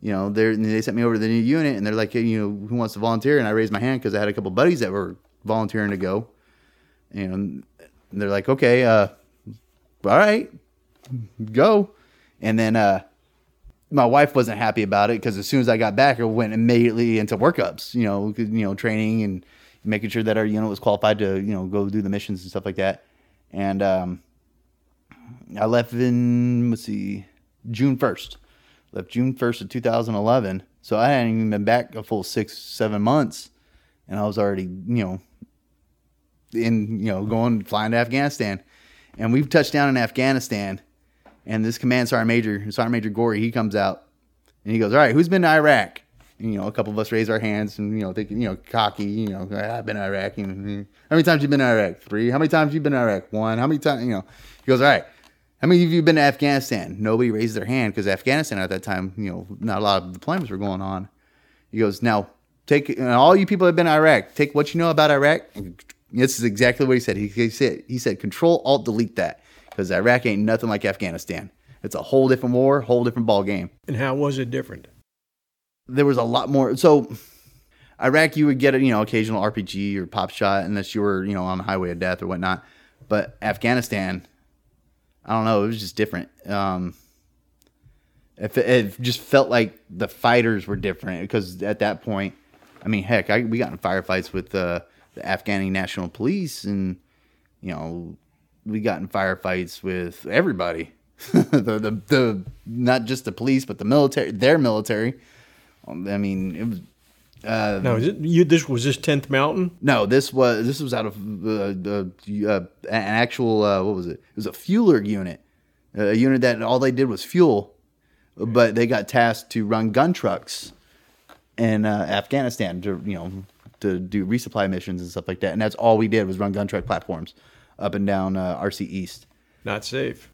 you know, they they sent me over to the new unit, and they're like, hey, you know, who wants to volunteer? And I raised my hand because I had a couple buddies that were volunteering to go, and they're like, okay, uh, all right, go. And then uh, my wife wasn't happy about it because as soon as I got back, I went immediately into workups, you know, you know, training and making sure that our unit was qualified to, you know, go do the missions and stuff like that. And um, I left in let's see, June first. Left June first of 2011. So I hadn't even been back a full six, seven months, and I was already, you know, in you know going flying to Afghanistan, and we've touched down in Afghanistan, and this command sergeant major, Sergeant Major Gory, he comes out, and he goes, "All right, who's been to Iraq?" And, you know, a couple of us raise our hands and you know, thinking, you know, cocky, you know, I've been to Iraq. And, hmm, hmm. how many times you been to Iraq? Three. How many times you been to Iraq? One. How many times? You know, he goes, "All right." How many of you been to Afghanistan? Nobody raised their hand because Afghanistan at that time, you know, not a lot of deployments were going on. He goes, now take all you people that have been to Iraq, take what you know about Iraq. And this is exactly what he said. He, he said he said Control Alt Delete that because Iraq ain't nothing like Afghanistan. It's a whole different war, whole different ball game. And how was it different? There was a lot more. So Iraq, you would get a you know occasional RPG or pop shot unless you were you know on the highway of death or whatnot. But Afghanistan, I don't know. It was just different. Um, it, it just felt like the fighters were different because at that point, I mean, heck, I, we got in firefights with uh, the Afghani National Police, and you know, we got in firefights with everybody. [LAUGHS] the, the the not just the police, but the military, their military. I mean, it was. Uh, it, you, this was this tenth mountain. no, this was this was out of uh, uh, an actual uh, what was it? It was a fueler unit, a unit that all they did was fuel, but they got tasked to run gun trucks in uh, Afghanistan to you know to do resupply missions and stuff like that, and that's all we did was run gun truck platforms up and down uh, RC East. Not safe.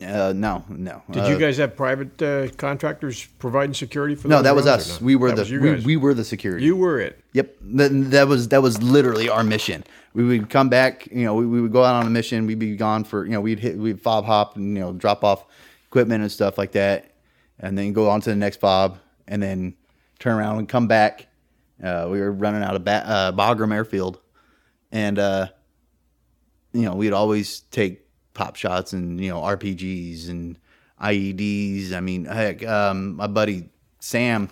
Uh, no, no. Did Uh, you guys have private uh, contractors providing security for? Them? No, that was us. We were That the we, we were the security. you were it. Yep, that, that was that was literally our mission. We would come back, you know, we, we would go out on a mission. We'd be gone for, you know, we'd hit, we'd fob hop and you know drop off equipment and stuff like that, and then go on to the next fob, and then turn around and come back. Uh, we were running out of ba- uh, Bagram Airfield, and uh, you know we'd always take pop shots and you know RPGs and IEDs. I mean, heck, um, my buddy Sam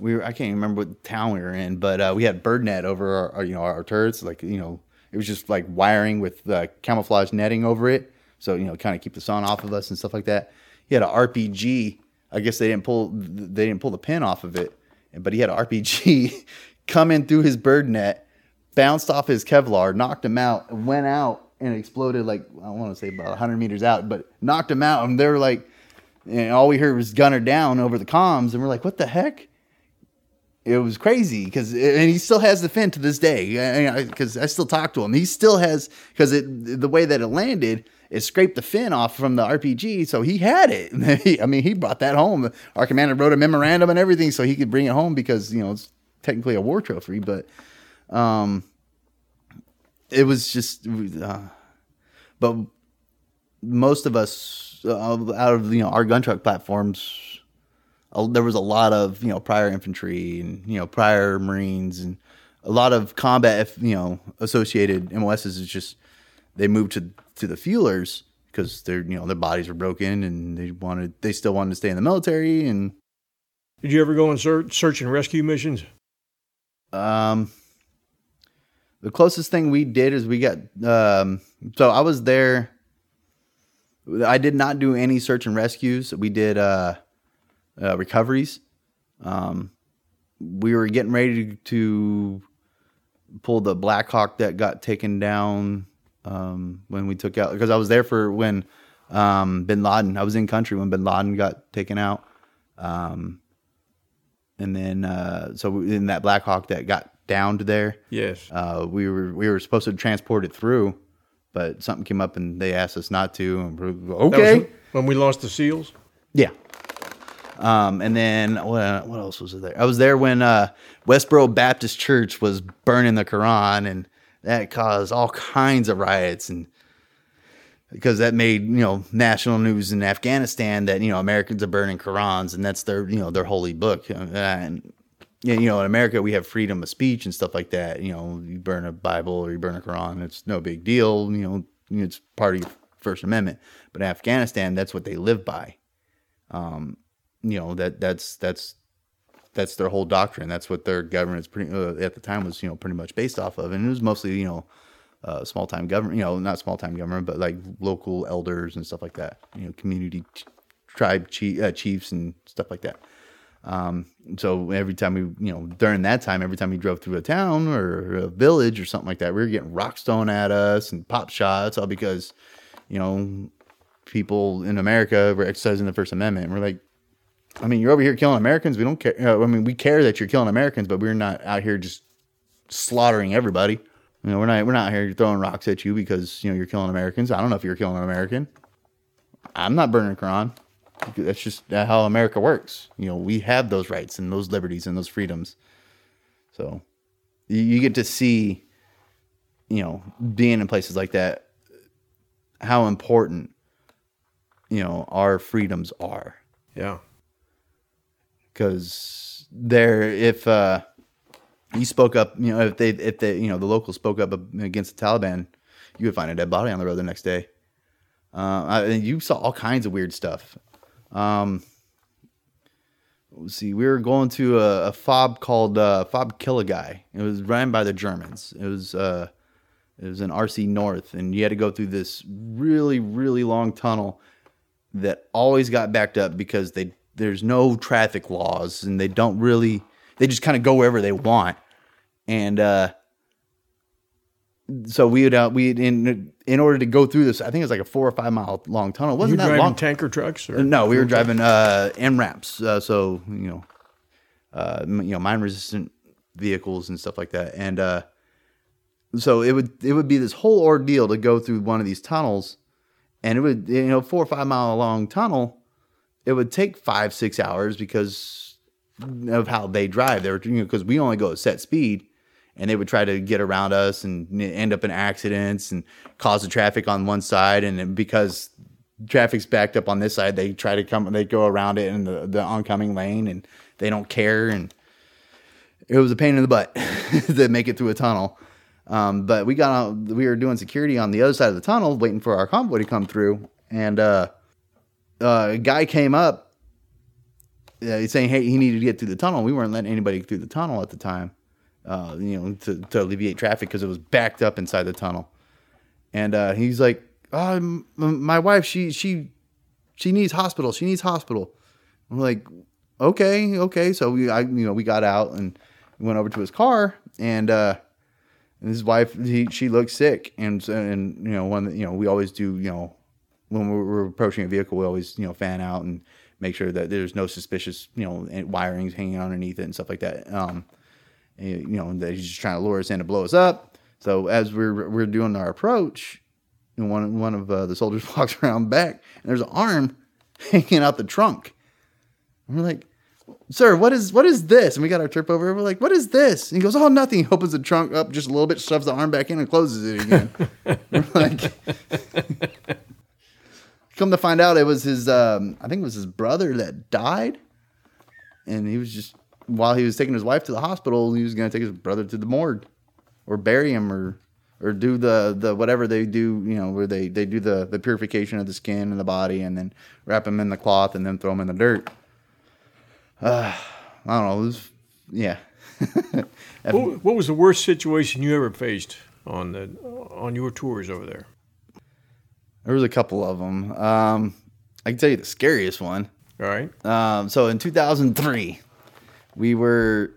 we were I can't even remember what town we were in, but uh, we had bird net over our, our you know our turrets. Like you know, it was just like wiring with uh, camouflage netting over it, so you know, kind of keep the sun off of us and stuff like that. He had an RPG. I guess they didn't pull they didn't pull the pin off of it, but he had an RPG [LAUGHS] come in through his bird net, bounced off his Kevlar, knocked him out, went out and exploded like I want to say about 100 meters out, but knocked him out, and they were like, and all we heard was gunner down over the comms, and we're like, what the heck? It was crazy because and he still has the fin to this day because I, still talk to him. He still has because it the way that it landed it scraped the fin off from the rpg so he had it. [LAUGHS] I mean he brought that home. Our commander wrote a memorandum and everything so he could bring it home because you know it's technically a war trophy but um it was just uh, but most of us uh, out of you know our gun truck platforms there was a lot of you know prior infantry and you know prior Marines and a lot of combat if you know associated MOSs is just they moved to to the fuelers because their you know their bodies were broken and they wanted they still wanted to stay in the military and Did you ever go on search, search and rescue missions? um the closest thing we did is we got um so I was there I did not do any search and rescues we did uh, uh recoveries um we were getting ready to, to pull the Black Hawk that got taken down um, when we took out because I was there for when um, Bin Laden. I was in country when Bin Laden got taken out, um, and then uh, so in that Black Hawk that got downed there, Yes. uh, we were we were supposed to transport it through, but something came up and they asked us not to. And we're, That okay, when we lost the seals. yeah. Um, and then what, what else was there? I was there when uh, Westboro Baptist Church was burning the Quran, and that caused all kinds of riots, and because that made you know national news in Afghanistan that you know Americans are burning Qurans, and that's their you know their holy book, Uh, and you know in America we have freedom of speech and stuff like that. You know, you burn a Bible or you burn a Quran, it's no big deal. You know, it's part of your First Amendment. But in Afghanistan, that's what they live by you know that that's that's that's their whole doctrine. That's what their government is pretty uh, at the time was you know pretty much based off of, and it was mostly you know uh, small time government, you know not small time government, but like local elders and stuff like that. You know, community tribe chief, uh, chiefs and stuff like that. Um, so every time we, you know, during that time, every time we drove through a town or a village or something like that, we were getting rock stone at us and pop shots, all because, you know, people in America were exercising the First Amendment. And we're like, I mean, you're over here killing Americans. We don't care. Uh, I mean, we care that you're killing Americans, but we're not out here just slaughtering everybody. You know, we're not we're not here throwing rocks at you because you know you're killing Americans. I don't know if you're killing an American. I'm not burning Quran. That's just how America works. You know, we have those rights and those liberties and those freedoms. So you, you get to see, you know, being in places like that, how important, you know, our freedoms are. Yeah. Because there, if uh, you spoke up, you know, if they, if they, you know, the locals spoke up against the Taliban, you would find a dead body on the road the next day. Uh, I, and you saw all kinds of weird stuff. Um, let's see, we were going to a, a fob called uh, Fob Kill a Guy. It was ran by the Germans. It was uh, it was in RC North, and you had to go through this really really long tunnel that always got backed up because they there's no traffic laws and they don't really they just kind of go wherever they want and uh so we would uh, we in in order to go through this i think it was like a four or five mile long tunnel it wasn't that driving long tanker trucks? Or? no we were driving uh MRAPs uh, so you know uh you know mine resistant vehicles and stuff like that and uh so it would it would be this whole ordeal to go through one of these tunnels and it would you know four or five mile long tunnel it would take five six hours because of how they drive. They were you know because we only go at set speed and they would try to get around us and end up in accidents and cause the traffic on one side. And because traffic's backed up on this side they try to come they go around it in the, the oncoming lane and they don't care. And it was a pain in the butt [LAUGHS] to make it through a tunnel. Um, but we got out, we were doing security on the other side of the tunnel, waiting for our convoy to come through, and uh, uh, a guy came up, uh, saying, "Hey, he needed to get through the tunnel." We weren't letting anybody through the tunnel at the time, uh, you know, to, to alleviate traffic because it was backed up inside the tunnel. And uh, he's like, oh, "My wife, she she she needs hospital. She needs hospital." I'm like, "Okay, okay." So we, I, you know, we got out and went over to his car and. uh and his wife he, she looked sick and and you know one you know we always do you know when we're, approaching a vehicle we always you know fan out and make sure that there's no suspicious you know wirings hanging underneath it and stuff like that um and, you know that he's just trying to lure us in to blow us up so as we're we're doing our approach and one one of uh, the soldiers [LAUGHS] walks around back and there's an arm [LAUGHS] hanging out the trunk and we're like sir, what is what is this? And we got our trip over. We're like, what is this? And he goes, oh, nothing. He opens the trunk up just a little bit, shoves the arm back in, and closes it again. [LAUGHS] We're like, come to find out, it was his. Um, I think it was his brother that died, and he was just while he was taking his wife to the hospital, he was going to take his brother to the morgue, or bury him, or or do the the whatever they do, you know, where they they do the the purification of the skin and the body, and then wrap him in the cloth, and then throw him in the dirt. [SIGHS] I don't know. Was, yeah. [LAUGHS] What, what was the worst situation you ever faced on the on your tours over there? There was a couple of them. Um, I can tell you the scariest one. All right. Um, so in 2003, we were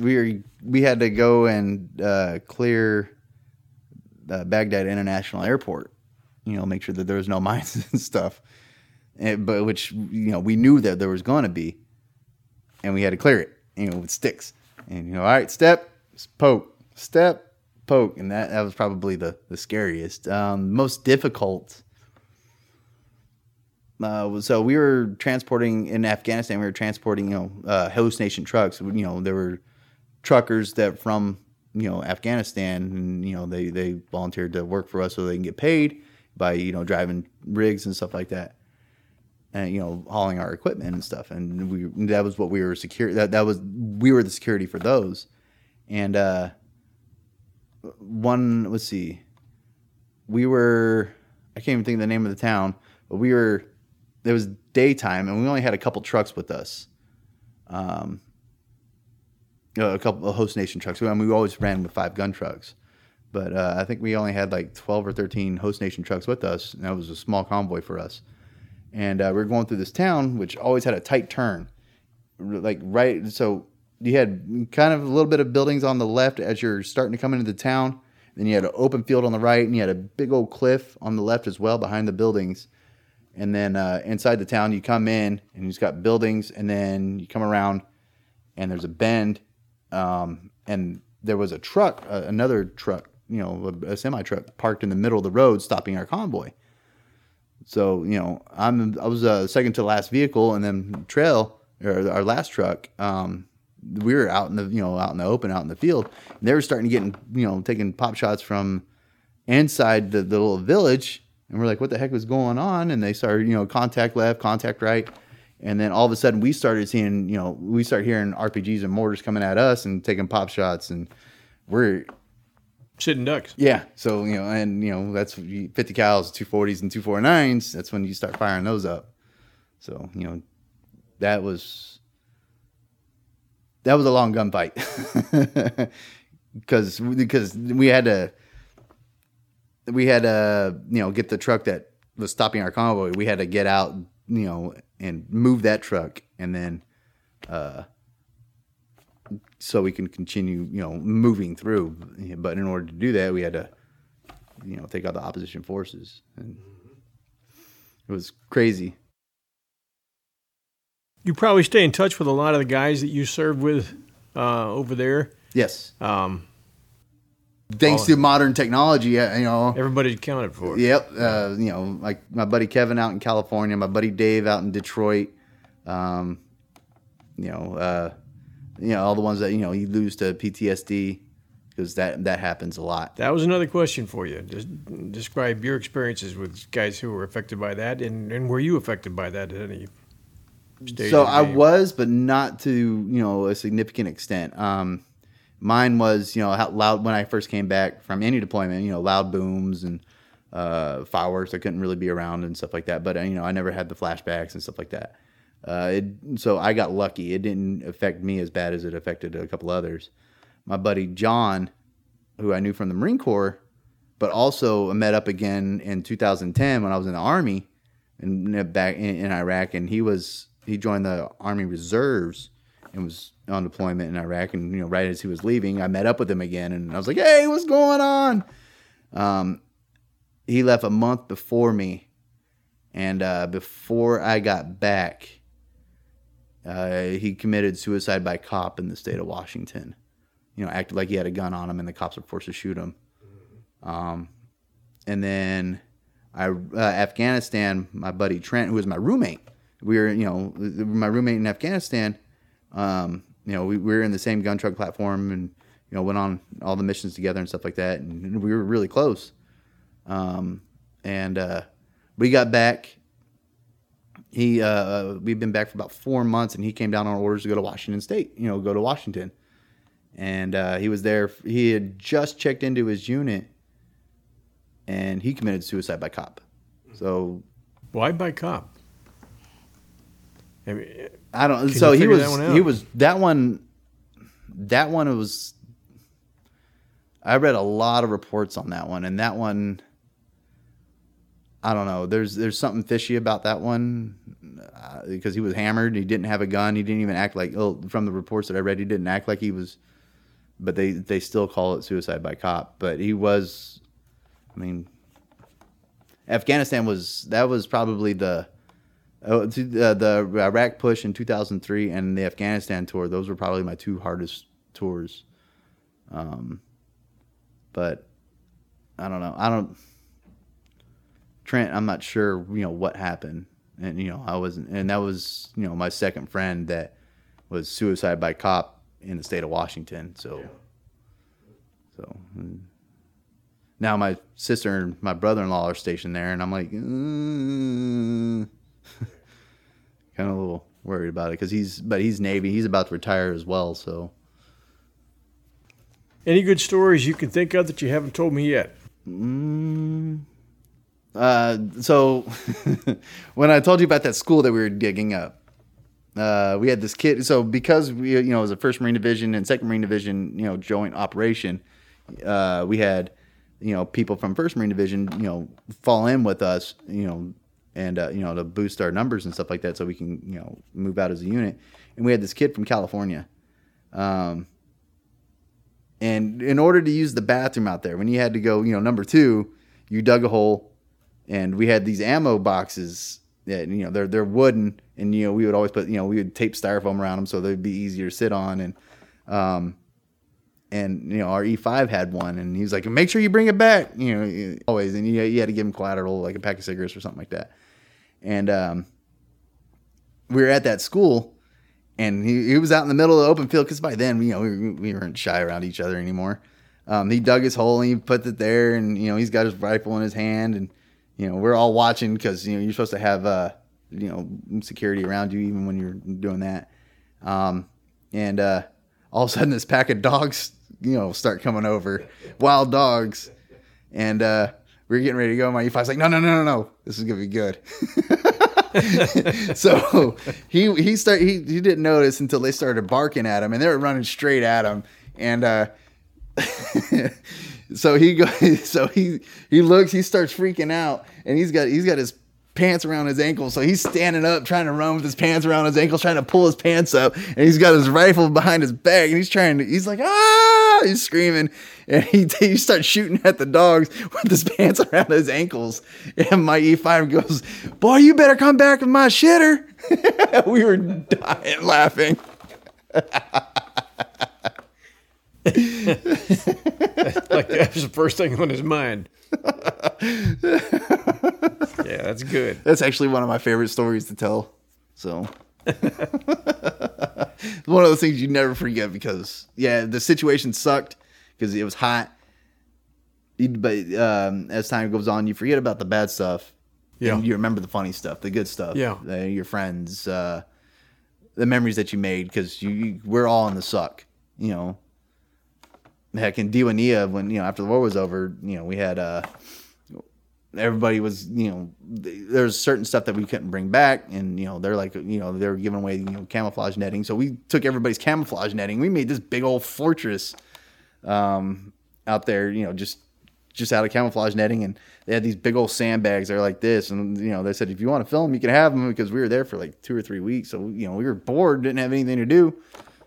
we were we had to go and uh, clear uh, Baghdad International Airport. You know, make sure that there was no [LAUGHS] mines and stuff. And, but which you know we knew that there was going to be, and we had to clear it. You know, with sticks. And you know, all right, step, poke, step, poke, and that that was probably the the scariest. Um, most difficult uh, so we were transporting in Afghanistan. We were transporting, you know, uh, host nation trucks. You know, there were truckers that from you know Afghanistan, and you know they they volunteered to work for us so they can get paid by you know driving rigs and stuff like that, and you know hauling our equipment and stuff. And we that was what we were secure. That that was we were the security for those, and uh, one let's see, we were I can't even think of the name of the town, but we were it was daytime and we only had a couple trucks with us. Um, a couple of host nation trucks. I mean, we always ran with five gun trucks, but uh, I think we only had like twelve or thirteen host nation trucks with us, and that was a small convoy for us. And uh, we were going through this town, which always had a tight turn, like right. So you had kind of a little bit of buildings on the left as you're starting to come into the town. Then you had an open field on the right, and you had a big old cliff on the left as well behind the buildings. And then uh, inside the town, you come in and you've got buildings, and then you come around, and there's a bend, um, and there was a truck, uh, another truck, you know, a, a semi truck parked in the middle of the road, stopping our convoy. So you know, I'm I was uh, second to last vehicle, and then trail or our last truck. Um, we were out in the you know out in the open, out in the field. And they were starting to get you know taking pop shots from inside the, the little village, and we're like, what the heck was going on? And they started you know contact left, contact right, and then all of a sudden we started seeing you know we started hearing RPGs and mortars coming at us and taking pop shots, and we're Sitting ducks. yeah. So, you know, and, you know, that's 50 cals, 240s, and 249s. That's when you start firing those up. So, you know, that was, that was a long gunfight. [LAUGHS] Because, because we had to, we had to, you know, get the truck that was stopping our convoy. We had to get out, you know, and move that truck. And then, uh, so we can continue, you know, moving through. But in order to do that, we had to, you know, take out the opposition forces, and it was crazy. You probably stay in touch with a lot of the guys that you served with uh, over there. Yes, Um, thanks to modern technology, uh, you know. everybody's accounted for. Yep, uh, you know, like my buddy Kevin out in California, my buddy Dave out in Detroit. Um, you know, uh, you know all the ones that you know you lose to PTSD because that that happens a lot. That was another question for you. Just describe your experiences with guys who were affected by that, and, and were you affected by that at any stage? So I was, but not to you know a significant extent. Um, mine was you know how loud when I first came back from any deployment. You know, loud booms and uh, fireworks. I couldn't really be around and stuff like that. But uh, you know, I never had the flashbacks and stuff like that. Uh, it, so I got lucky. It didn't affect me as bad as it affected a couple others. My buddy John, who I knew from the Marine Corps, but also met up again in 2010 when I was in the Army and back in, in Iraq, and he was he joined the Army Reserves and was on deployment in Iraq. And you know, right as he was leaving, I met up with him again, and I was like, "Hey, what's going on?" Um, he left a month before me, and uh, before I got back, uh, he committed suicide by cop in the state of Washington. You know, acted like he had a gun on him, and the cops were forced to shoot him. Um, and then I uh, Afghanistan, my buddy Trent, who was my roommate. We were, you know, my roommate in Afghanistan. Um, you know, we, we were in the same gun truck platform, and you know, went on all the missions together and stuff like that, and we were really close. Um, and uh, we got back. He, uh, we've been back for about four months, and he came down on orders to go to Washington State. You know, go to Washington, and uh, he was there. He had just checked into his unit, and he committed suicide by cop. So Why by cop? I don't. Can so he was. that one? He was that one. That one was. I read a lot of reports on that one, and that one. I don't know. There's there's something fishy about that one uh, because he was hammered. He didn't have a gun. He didn't even act like. Oh, from the reports that I read, he didn't act like he was. But they they still call it suicide by cop. But he was. I mean. Afghanistan was that was probably the uh, the Iraq push in 2003 and the Afghanistan tour; those were probably my two hardest tours. Um, but I don't know. I don't. Trent, I'm not sure. You know what happened, and you know I wasn't, and that was you know my second friend that was suicide by cop in the state of Washington. So, so mm. now my sister and my brother-in-law are stationed there, and I'm like. Mm [LAUGHS] kind of a little worried about it because he's but he's Navy. He's about to retire as well. So any good stories you can think of that you haven't told me yet? mm, uh, so [LAUGHS] when I told you about that school that we were digging up, uh, we had this kid. So because we you know it was a first Marine Division and second Marine Division you know joint operation, uh, we had you know people from first Marine Division you know fall in with us you know and uh, you know to boost our numbers and stuff like that so we can you know move out as a unit. And we had this kid from California. Um, and in order to use the bathroom out there, when you had to go, you know, number two, you dug a hole, and we had these ammo boxes that you know they're they're wooden, and you know we would always put you know we would tape styrofoam around them so they'd be easier to sit on, and um, and you know our E5 had one, and he was like, "Make sure you bring it back," you know, always, and you, you had to give him collateral, like a pack of cigarettes or something like that. And um, we were at that school, and he, he was out in the middle of the open field because by then, you know, we, we weren't shy around each other anymore. Um, he dug his hole and he put it there, and you know, he's got his rifle in his hand, and you know, we're all watching because you know you're supposed to have uh, you know security around you even when you're doing that. Um, and uh, all of a sudden, this pack of dogs, you know, start coming over, wild dogs, and uh, we are getting ready to go. My E5's like, no, no, no, no, no, this is gonna be good. [LAUGHS] so he he start he, he didn't notice until they started barking at him, and they were running straight at him, and uh, [LAUGHS] so he goes, [LAUGHS] so he he looks, he starts freaking out, and he's got he's got his pants around his ankles. So he's standing up, trying to run with his pants around his ankles, trying to pull his pants up, and he's got his rifle behind his back, and he's trying to, he's like, ah, he's screaming, and he, [LAUGHS] he starts shooting at the dogs with his [LAUGHS] pants around his ankles. And my E5 goes, boy, you better come back with my shitter. [LAUGHS] we were dying laughing. like that was the first thing on his mind. [LAUGHS] yeah, that's good. That's actually one of my favorite stories to tell. So [LAUGHS] one of those things you never forget because yeah, the situation sucked because it was hot. But um, as time goes on, you forget about the bad stuff. Yeah, you remember the funny stuff, the good stuff. Yeah, uh, your friends, uh, the memories that you made because you, you we're all in the suck. You know, heck in Diwania when you know after the war was over, you know we had uh everybody was you know there's certain stuff that we couldn't bring back and you know they're like you know they were giving away you know camouflage netting. So we took everybody's camouflage netting. We made this big old fortress um out there you know just just out of camouflage netting. And they had these big old sandbags. They're like this. And you know they said if you want to film you can have them because we were there for like two or three weeks. So you know we were bored didn't have anything to do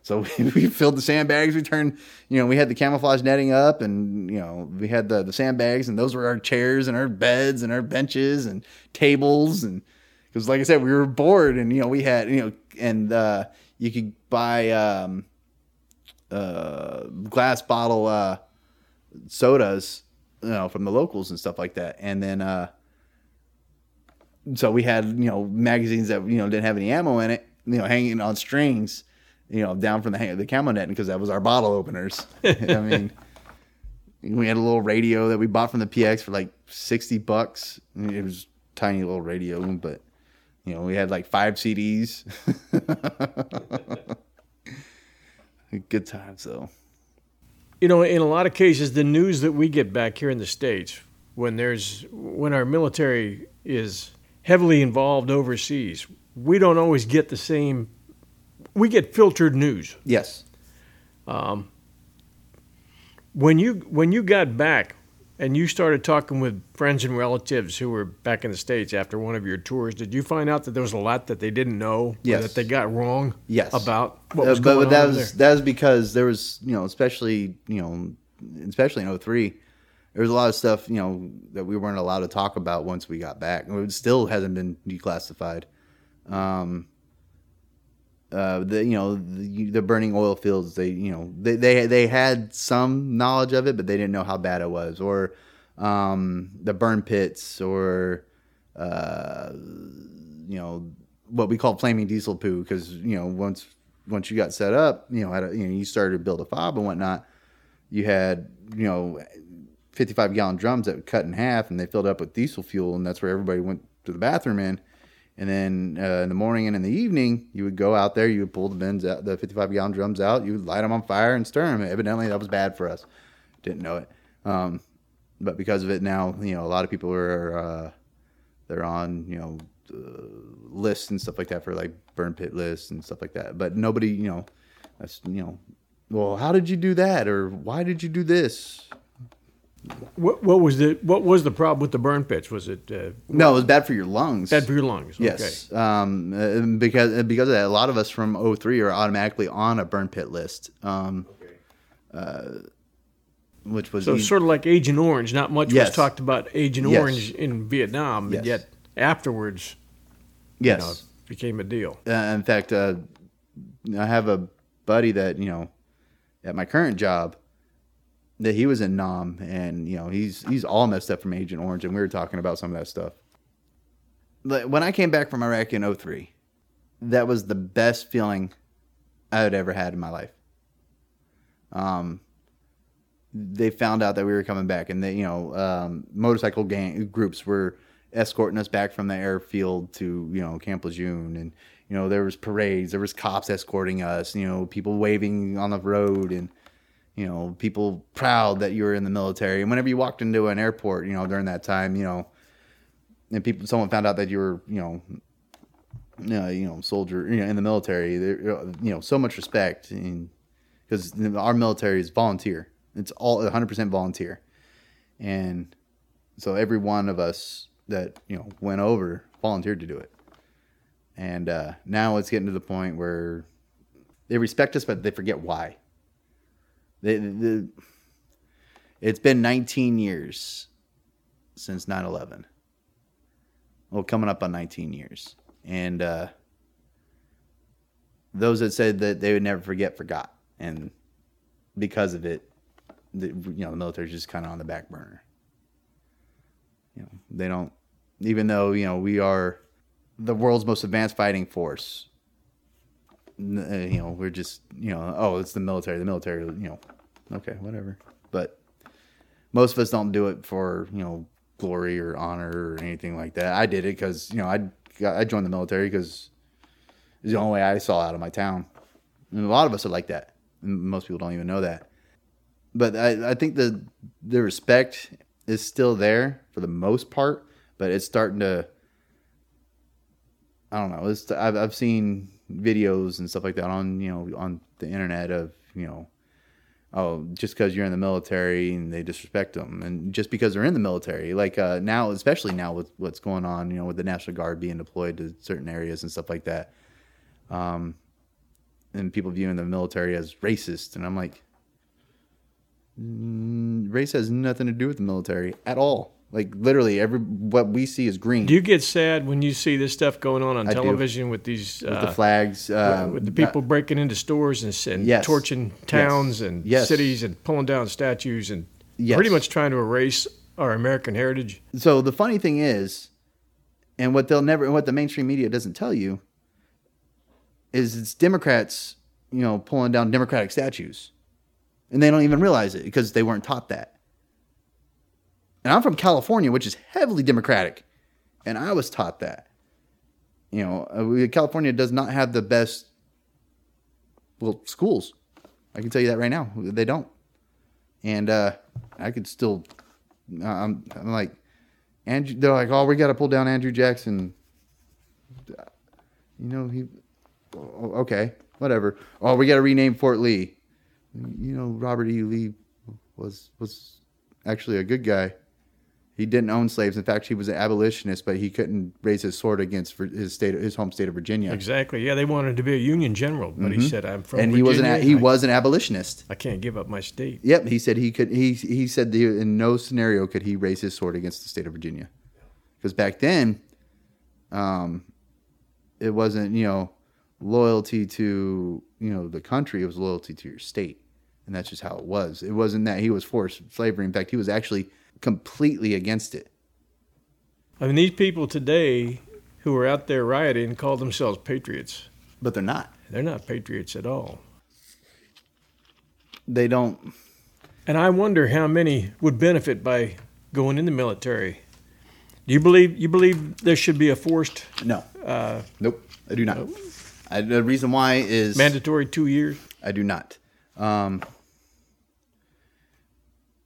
so [LAUGHS] we filled the sandbags. We turned, you know, we had the camouflage netting up, and you know, we had the the sandbags, and those were our chairs and our beds and our benches and tables, and because, like I said, we were bored, and you know, we had, you know, and uh, you could buy um, uh, glass bottle uh, sodas, you know, from the locals and stuff like that, and then. Uh, so we had you know magazines that you know didn't have any ammo in it, you know, hanging on strings, you know, down from the the camo net because that was our bottle openers. [LAUGHS] I mean, we had a little radio that we bought from the PX for like sixty bucks. It was tiny little radio, but you know, we had like five CDs. [LAUGHS] Good times though. You know, in a lot of cases, the news that we get back here in the states when there's when our military is heavily involved overseas, we don't always get the same we get filtered news. Yes. Um, when you when you got back and you started talking with friends and relatives who were back in the states after one of your tours, did you find out that there was a lot that they didn't know, yes. that they got wrong, yes. about what was uh, going but that on was there? that was because there was you know especially you know especially in 03 there was a lot of stuff you know that we weren't allowed to talk about once we got back. It still hasn't been declassified. Um, uh, the you know the, the, burning oil fields they you know they, they they had some knowledge of it but they didn't know how bad it was. Or um, the burn pits or uh, you know what we call flaming diesel poo because you know once once you got set up you know, a, you know you started to build a fob and whatnot you had you know 55 gallon drums that were cut in half and they filled up with diesel fuel and that's where everybody went to the bathroom in and then uh, in the morning and in the evening, you would go out there, you would pull the bins out, the 55 gallon drums out, you would light them on fire and stir them. Evidently, that was bad for us. Didn't know it. Um, but because of it now, you know, a lot of people are, uh, they're on, you know, uh, lists and stuff like that for like burn pit lists and stuff like that. But nobody, you know, that's, you know, well, how did you do that? Or why did you do this? What, what, was the what was the problem with the burn pits? Was it uh, no? It was bad for your lungs. Bad for your lungs. Yes, okay. um, uh, because because of that, a lot of us from 03 are automatically on a burn pit list. Um, okay. uh, which was so easy. sort of like Agent Orange. Not much yes. was talked about Agent yes. Orange in Vietnam, yes. yet afterwards, yes, you know, became a deal. Uh, in fact, uh, I have a buddy that you know at my current job that he was in Nam, and you know he's he's all messed up from Agent Orange, and we were talking about some of that stuff. When I came back from Iraq in 03, that was the best feeling I had ever had in my life. Um, they found out that we were coming back, and they, you know, um, motorcycle gang groups were escorting us back from the airfield to, you know, Camp Lejeune, and you know, there was parades, there was cops escorting us, you know, people waving on the road, and you know, people proud that you were in the military. And whenever you walked into an airport, you know, during that time, you know, and people, someone found out that you were, you know, uh, you know, soldier, you know, in the military, there, you know, so much respect, because our military is volunteer. It's all 100% volunteer, and so every one of us that you know went over volunteered to do it, and uh, now it's getting to the point where they respect us, but they forget why. They, the, it's been 19 years since 9/11. Well, coming up on 19 years and uh, those that said that they would never forget forgot, and because of it, the, you know the military's just kind of on the back burner. You know, they don't, even though you know we are the world's most advanced fighting force. Uh, you know, we're just you know, oh, it's the military. The military, you know, okay, whatever. But most of us don't do it for you know glory or honor or anything like that. I did it because you know I I joined the military because it's the only way I saw out of my town. And a lot of us are like that. Most people don't even know that. But I, I think the the respect is still there for the most part, but it's starting to. I don't know. It's, I've I've seen videos and stuff like that on you know on the internet of you know oh, just because you're in the military and they disrespect them, and just because they're in the military, like uh, now, especially now with what's going on, you know, with the National Guard being deployed to certain areas and stuff like that, um, and people viewing the military as racist, and I'm like, race has nothing to do with the military at all. Like literally, every what we see is green. Do you get sad when you see this stuff going on on I television do. with these with uh, the flags, uh, with the people uh, breaking into stores and, and yes. torching towns yes. and yes. cities and pulling down statues and pretty much trying to erase our American heritage? So the funny thing is, and what they'll never, what the mainstream media doesn't tell you, is it's Democrats, you know, pulling down Democratic statues, and they don't even realize it because they weren't taught that. And I'm from California, which is heavily Democratic. And I was taught that. You know, uh, California does not have the best, well, schools. I can tell you that right now. They don't. And uh, I could still, I'm, I'm like, Andrew, they're like, oh, we got to pull down Andrew Jackson. You know, he, okay, whatever. Oh, we got to rename Fort Lee. You know, Robert E. Lee was was actually a good guy. He didn't own slaves. In fact, he was an abolitionist, but he couldn't raise his sword against his state, his home state of Virginia. Exactly. Yeah, they wanted to be a Union general, but mm-hmm. he said, "I'm from." And Virginia. he was an he I, was an abolitionist. I can't give up my state. Yep, he said he could. He he said in no scenario could he raise his sword against the state of Virginia, because back then, um, it wasn't you know loyalty to you know the country; it was loyalty to your state, and that's just how it was. It wasn't that he was forced slavery. In fact, he was actually completely against it. I mean, these people today who are out there rioting call themselves patriots. But they're not. They're not patriots at all. They don't. And I wonder how many would benefit by going in the military. Do you believe you believe there should be a forced? No. Uh, nope. I do not. I, the reason why is mandatory two years. I do not. Um,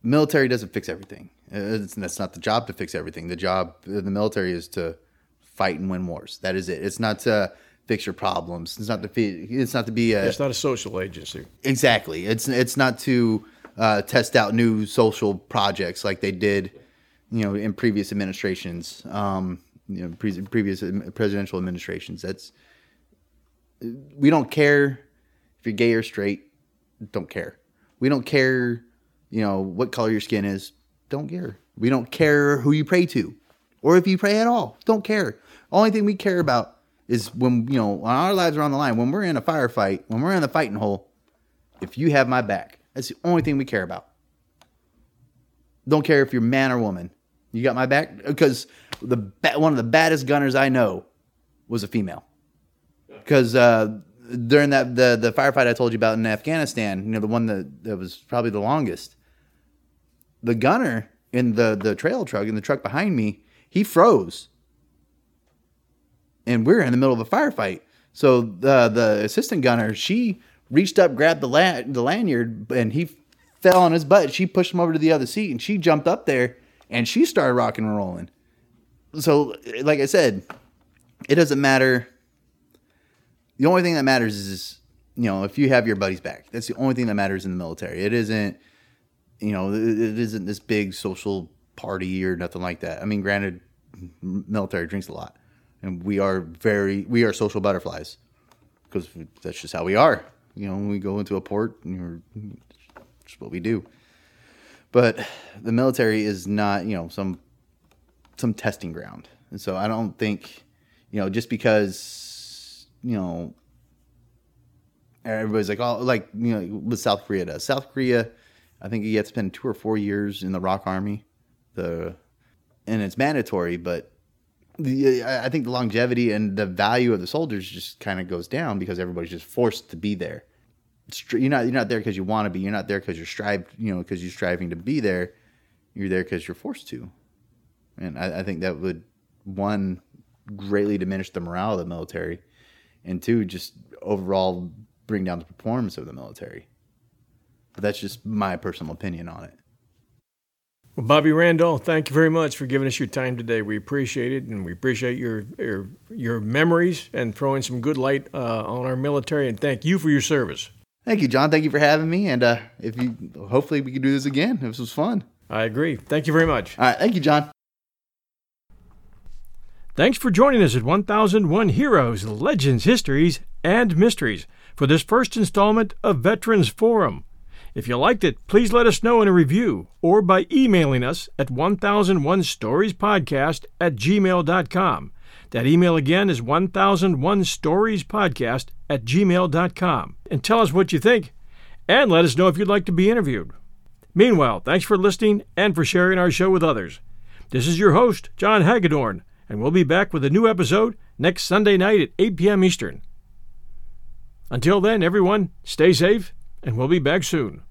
military doesn't fix everything. It's, that's not the job to fix everything. The job of the military is to fight and win wars. That is it. It's not to fix your problems. It's not to be. It's not to be a. It's not a social agency. Exactly. It's it's not to uh, test out new social projects like they did, you know, in previous administrations. Um, you know, pre- previous presidential administrations. That's we don't care if you're gay or straight. Don't care. We don't care, you know, what color your skin is don't care. We don't care who you pray to or if you pray at all. Don't care. Only thing we care about is when, you know, when our lives are on the line, when we're in a firefight, when we're in the fighting hole, if you have my back. That's the only thing we care about. Don't care if you're man or woman. You got my back because the one of the baddest gunners I know was a female. Because uh, during that the the firefight I told you about in Afghanistan, you know the one that, that was probably the longest. The gunner in the the trail truck in the truck behind me, he froze, and we're in the middle of a firefight. So the the assistant gunner, she reached up, grabbed the la- the lanyard, and he fell on his butt. She pushed him over to the other seat, and she jumped up there and she started rocking and rolling. So, like I said, it doesn't matter. The only thing that matters is, you know, if you have your buddies back. That's the only thing that matters in the military. It isn't, you know, it isn't this big social party or nothing like that. I mean, granted, military drinks a lot, and we are very we are social butterflies because that's just how we are. You know, when we go into a port, and we're, just what we do. But the military is not, you know, some some testing ground. And so I don't think, you know, just because, you know, everybody's like, oh, like, you know, what South Korea does. South Korea, I think you have to spend two or four years in the ROK Army. The and it's mandatory, but the, I think the longevity and the value of the soldiers just kind of goes down because everybody's just forced to be there you're not you're not there because you want to be. You're not there because you're strive you know because you're striving to be there. You're there because you're forced to, and I, I, think that would one greatly diminish the morale of the military, and two just overall bring down the performance of the military. But that's just my personal opinion on it. Well, Bobby Randall, thank you very much for giving us your time today. We appreciate it, and we appreciate your your, your memories and throwing some good light uh, on our military. And thank you for your service. Thank you, John. Thank you for having me. And uh, if you, hopefully, we can do this again. This was fun. I agree. Thank you very much. All right. Thank you, John. Thanks for joining us at 1001 Heroes, Legends, Histories, and Mysteries for this first installment of Veterans Forum. If you liked it, please let us know in a review or by emailing us at 1001storiespodcast at gmail.com. That email again is 1001storiespodcast at gmail.com. And tell us what you think, and let us know if you'd like to be interviewed. Meanwhile, thanks for listening and for sharing our show with others. This is your host, John Hagedorn, and we'll be back with a new episode next Sunday night at 8 p.m. Eastern. Until then, everyone, stay safe, and we'll be back soon.